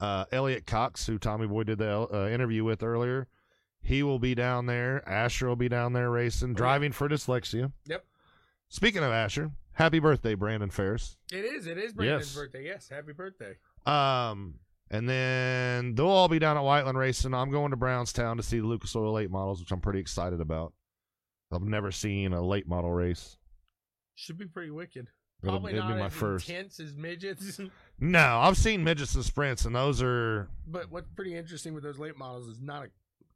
uh, Elliot Cox, who Tommy Boy did the uh, interview with earlier. He will be down there. Asher will be down there racing, driving for dyslexia.
Yep.
Speaking of Asher, happy birthday, Brandon Ferris.
It is. It is Brandon's
Yes.
birthday. Yes. Happy birthday.
Um, and then they'll all be down at Whiteland racing. I'm going to Brownstown to see the Lucas Oil late models, which I'm pretty excited about. I've never seen a late model race.
Should be pretty wicked.
It'll,
Probably
it'll
not
be my
as
first.
intense as midgets.
No, I've seen midgets and sprints, and those are
but what's pretty interesting with those late models is not a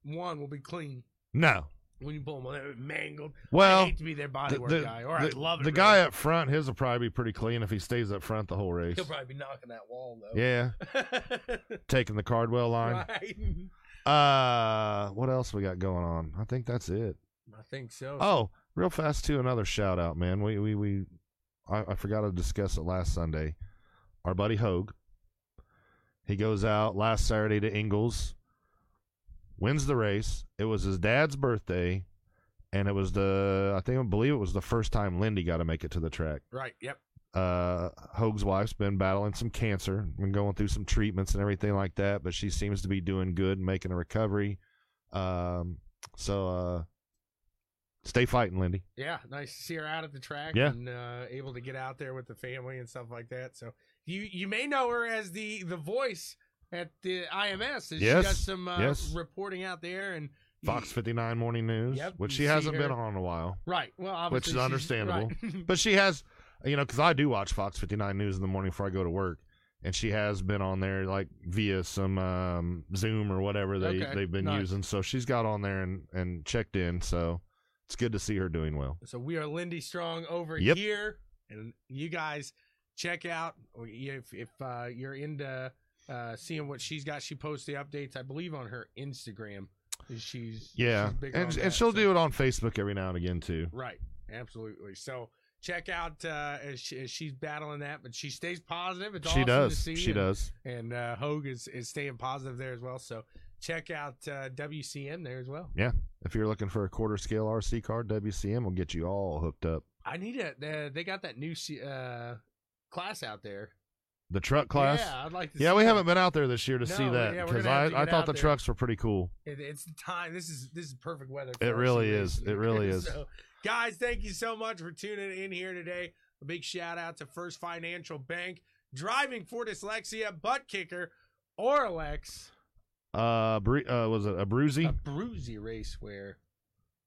one will be clean
no.
when you pull them. They're mangled. Well, I
Well,
hate to be their bodywork
the,
guy, or
the,
I'd love it.
the guy up front, his will probably be pretty clean if he stays up front the whole race.
He'll probably be knocking that wall though.
Yeah, taking the Cardwell line.
right.
Uh, what else we got going on? I think that's it.
I think so.
Oh, real fast too. Another shout out, man. We we we. I, I forgot to discuss it last Sunday. Our buddy Hogue. He goes out last Saturday to Ingles. Wins the race. It was his dad's birthday, and it was the I think I believe it was the first time Lindy got to make it to the track.
Right. Yep.
Uh, Hogue's wife's been battling some cancer, been going through some treatments and everything like that, but she seems to be doing good, making a recovery. Um, so uh, stay fighting, Lindy.
Yeah. Nice to see her out at the track
Yeah.
and uh, able to get out there with the family and stuff like that. So you you may know her as the the voice at the IMS. She
Yes.
got some uh,
Yes.
reporting out there and
Fox 59 Morning News,
Yep,
which she hasn't
her-
been on in a while.
Right. Well,
Which is understandable.
right.
But she has, you know, because I do watch Fox 59 News in the morning before I go to work. And she has been on there like via some um, Zoom or whatever they,
Okay,
they've been
nice.
using. So she's got on there and, and checked in. So it's good to see her doing well.
So we are Lindy Strong over
Yep.
here, and you guys check out if if uh, you're into uh, seeing what she's got. She posts the updates, I believe, on her Instagram. She's
Yeah.
she's
And, and
that,
she'll
so-
do it on Facebook every now and again, too.
right. Absolutely. So check out uh, as, she, as she's battling that, but she stays positive. It's
she
awesome
does.
To see
She
and,
does.
And uh, Hogue is, is staying positive there as well. So check out uh, WCM there as well.
Yeah, if you're looking for a quarter scale RC card, WCM will get you all hooked up.
I need it. Uh, they got that new uh, class out there.
The truck class.
Yeah, I'd like to.
Yeah, we
that.
haven't been out there this year to
No,
see that because
gonna
I, I thought the
there.
trucks were pretty cool.
It, it's the time. This is this is perfect weather.
It really is. It really is.
So, guys, thank you so much for tuning in here today. A big shout out to First Financial Bank, driving for dyslexia, butt kicker, Oralex,
Uh, Bru- uh was it a
a
Bruzy?
Bruzy Racewear,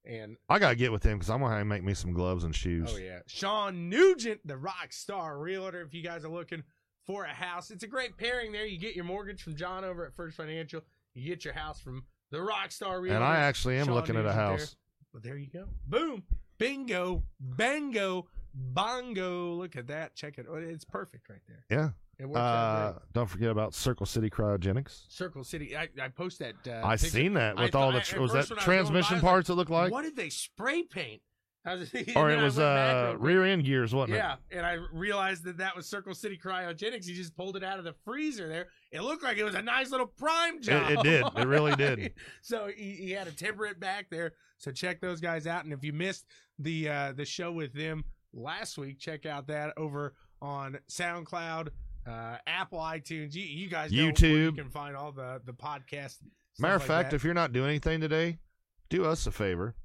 and
I gotta get with him because I'm gonna make me some gloves and shoes.
oh yeah, Sean Nugent, the rock star realtor. If you guys are looking for a house, it's a great pairing there. You get your mortgage from John over at First Financial. You get your house from the rock star realtor.
and I actually am
Sean
looking at a
Nugent there.
house.
Well, there you go. Boom. Bingo. Bango. Bongo. Look at that. Check it. Oh, It's perfect right there.
Yeah.
It works out
Uh,
great.
don't forget about Circle City Cryogenics.
Circle City. I, I post that. Uh,
I
picture.
seen that
I
with
thought-
all the tr- was
first
that
when I was going by,
transmission
I was
parts it looked like,
What did they spray paint? I was, and
or
then
it
I
was
went back
uh
real quick.
rear end gears, wasn't
Yeah, and I realized that that was Circle City Cryogenics. He just pulled it out of the freezer there. It looked like it was a nice little prime job.
it did. It really did.
so he, he had to temper it back there. So check those guys out. And if you missed the uh, the show with them last week, check out that over on SoundCloud, uh, Apple iTunes. You, you guys know where you
YouTube.
can find all the the podcast.
Matter of
like
fact,
that.
if you're not doing anything today, do us a favor.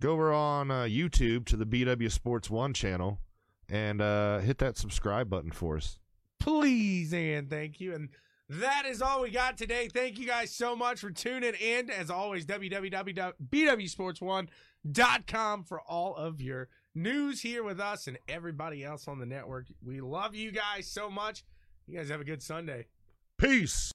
Go over on uh, YouTube to the BW Sports One channel and uh, hit that subscribe button for us.
please and thank you. And that is all we got today. Thank you guys so much for tuning in. As always, www.bwsports1.com for all of your news here with us and everybody else on the network. We love you guys so much. You guys have a good Sunday.
Peace.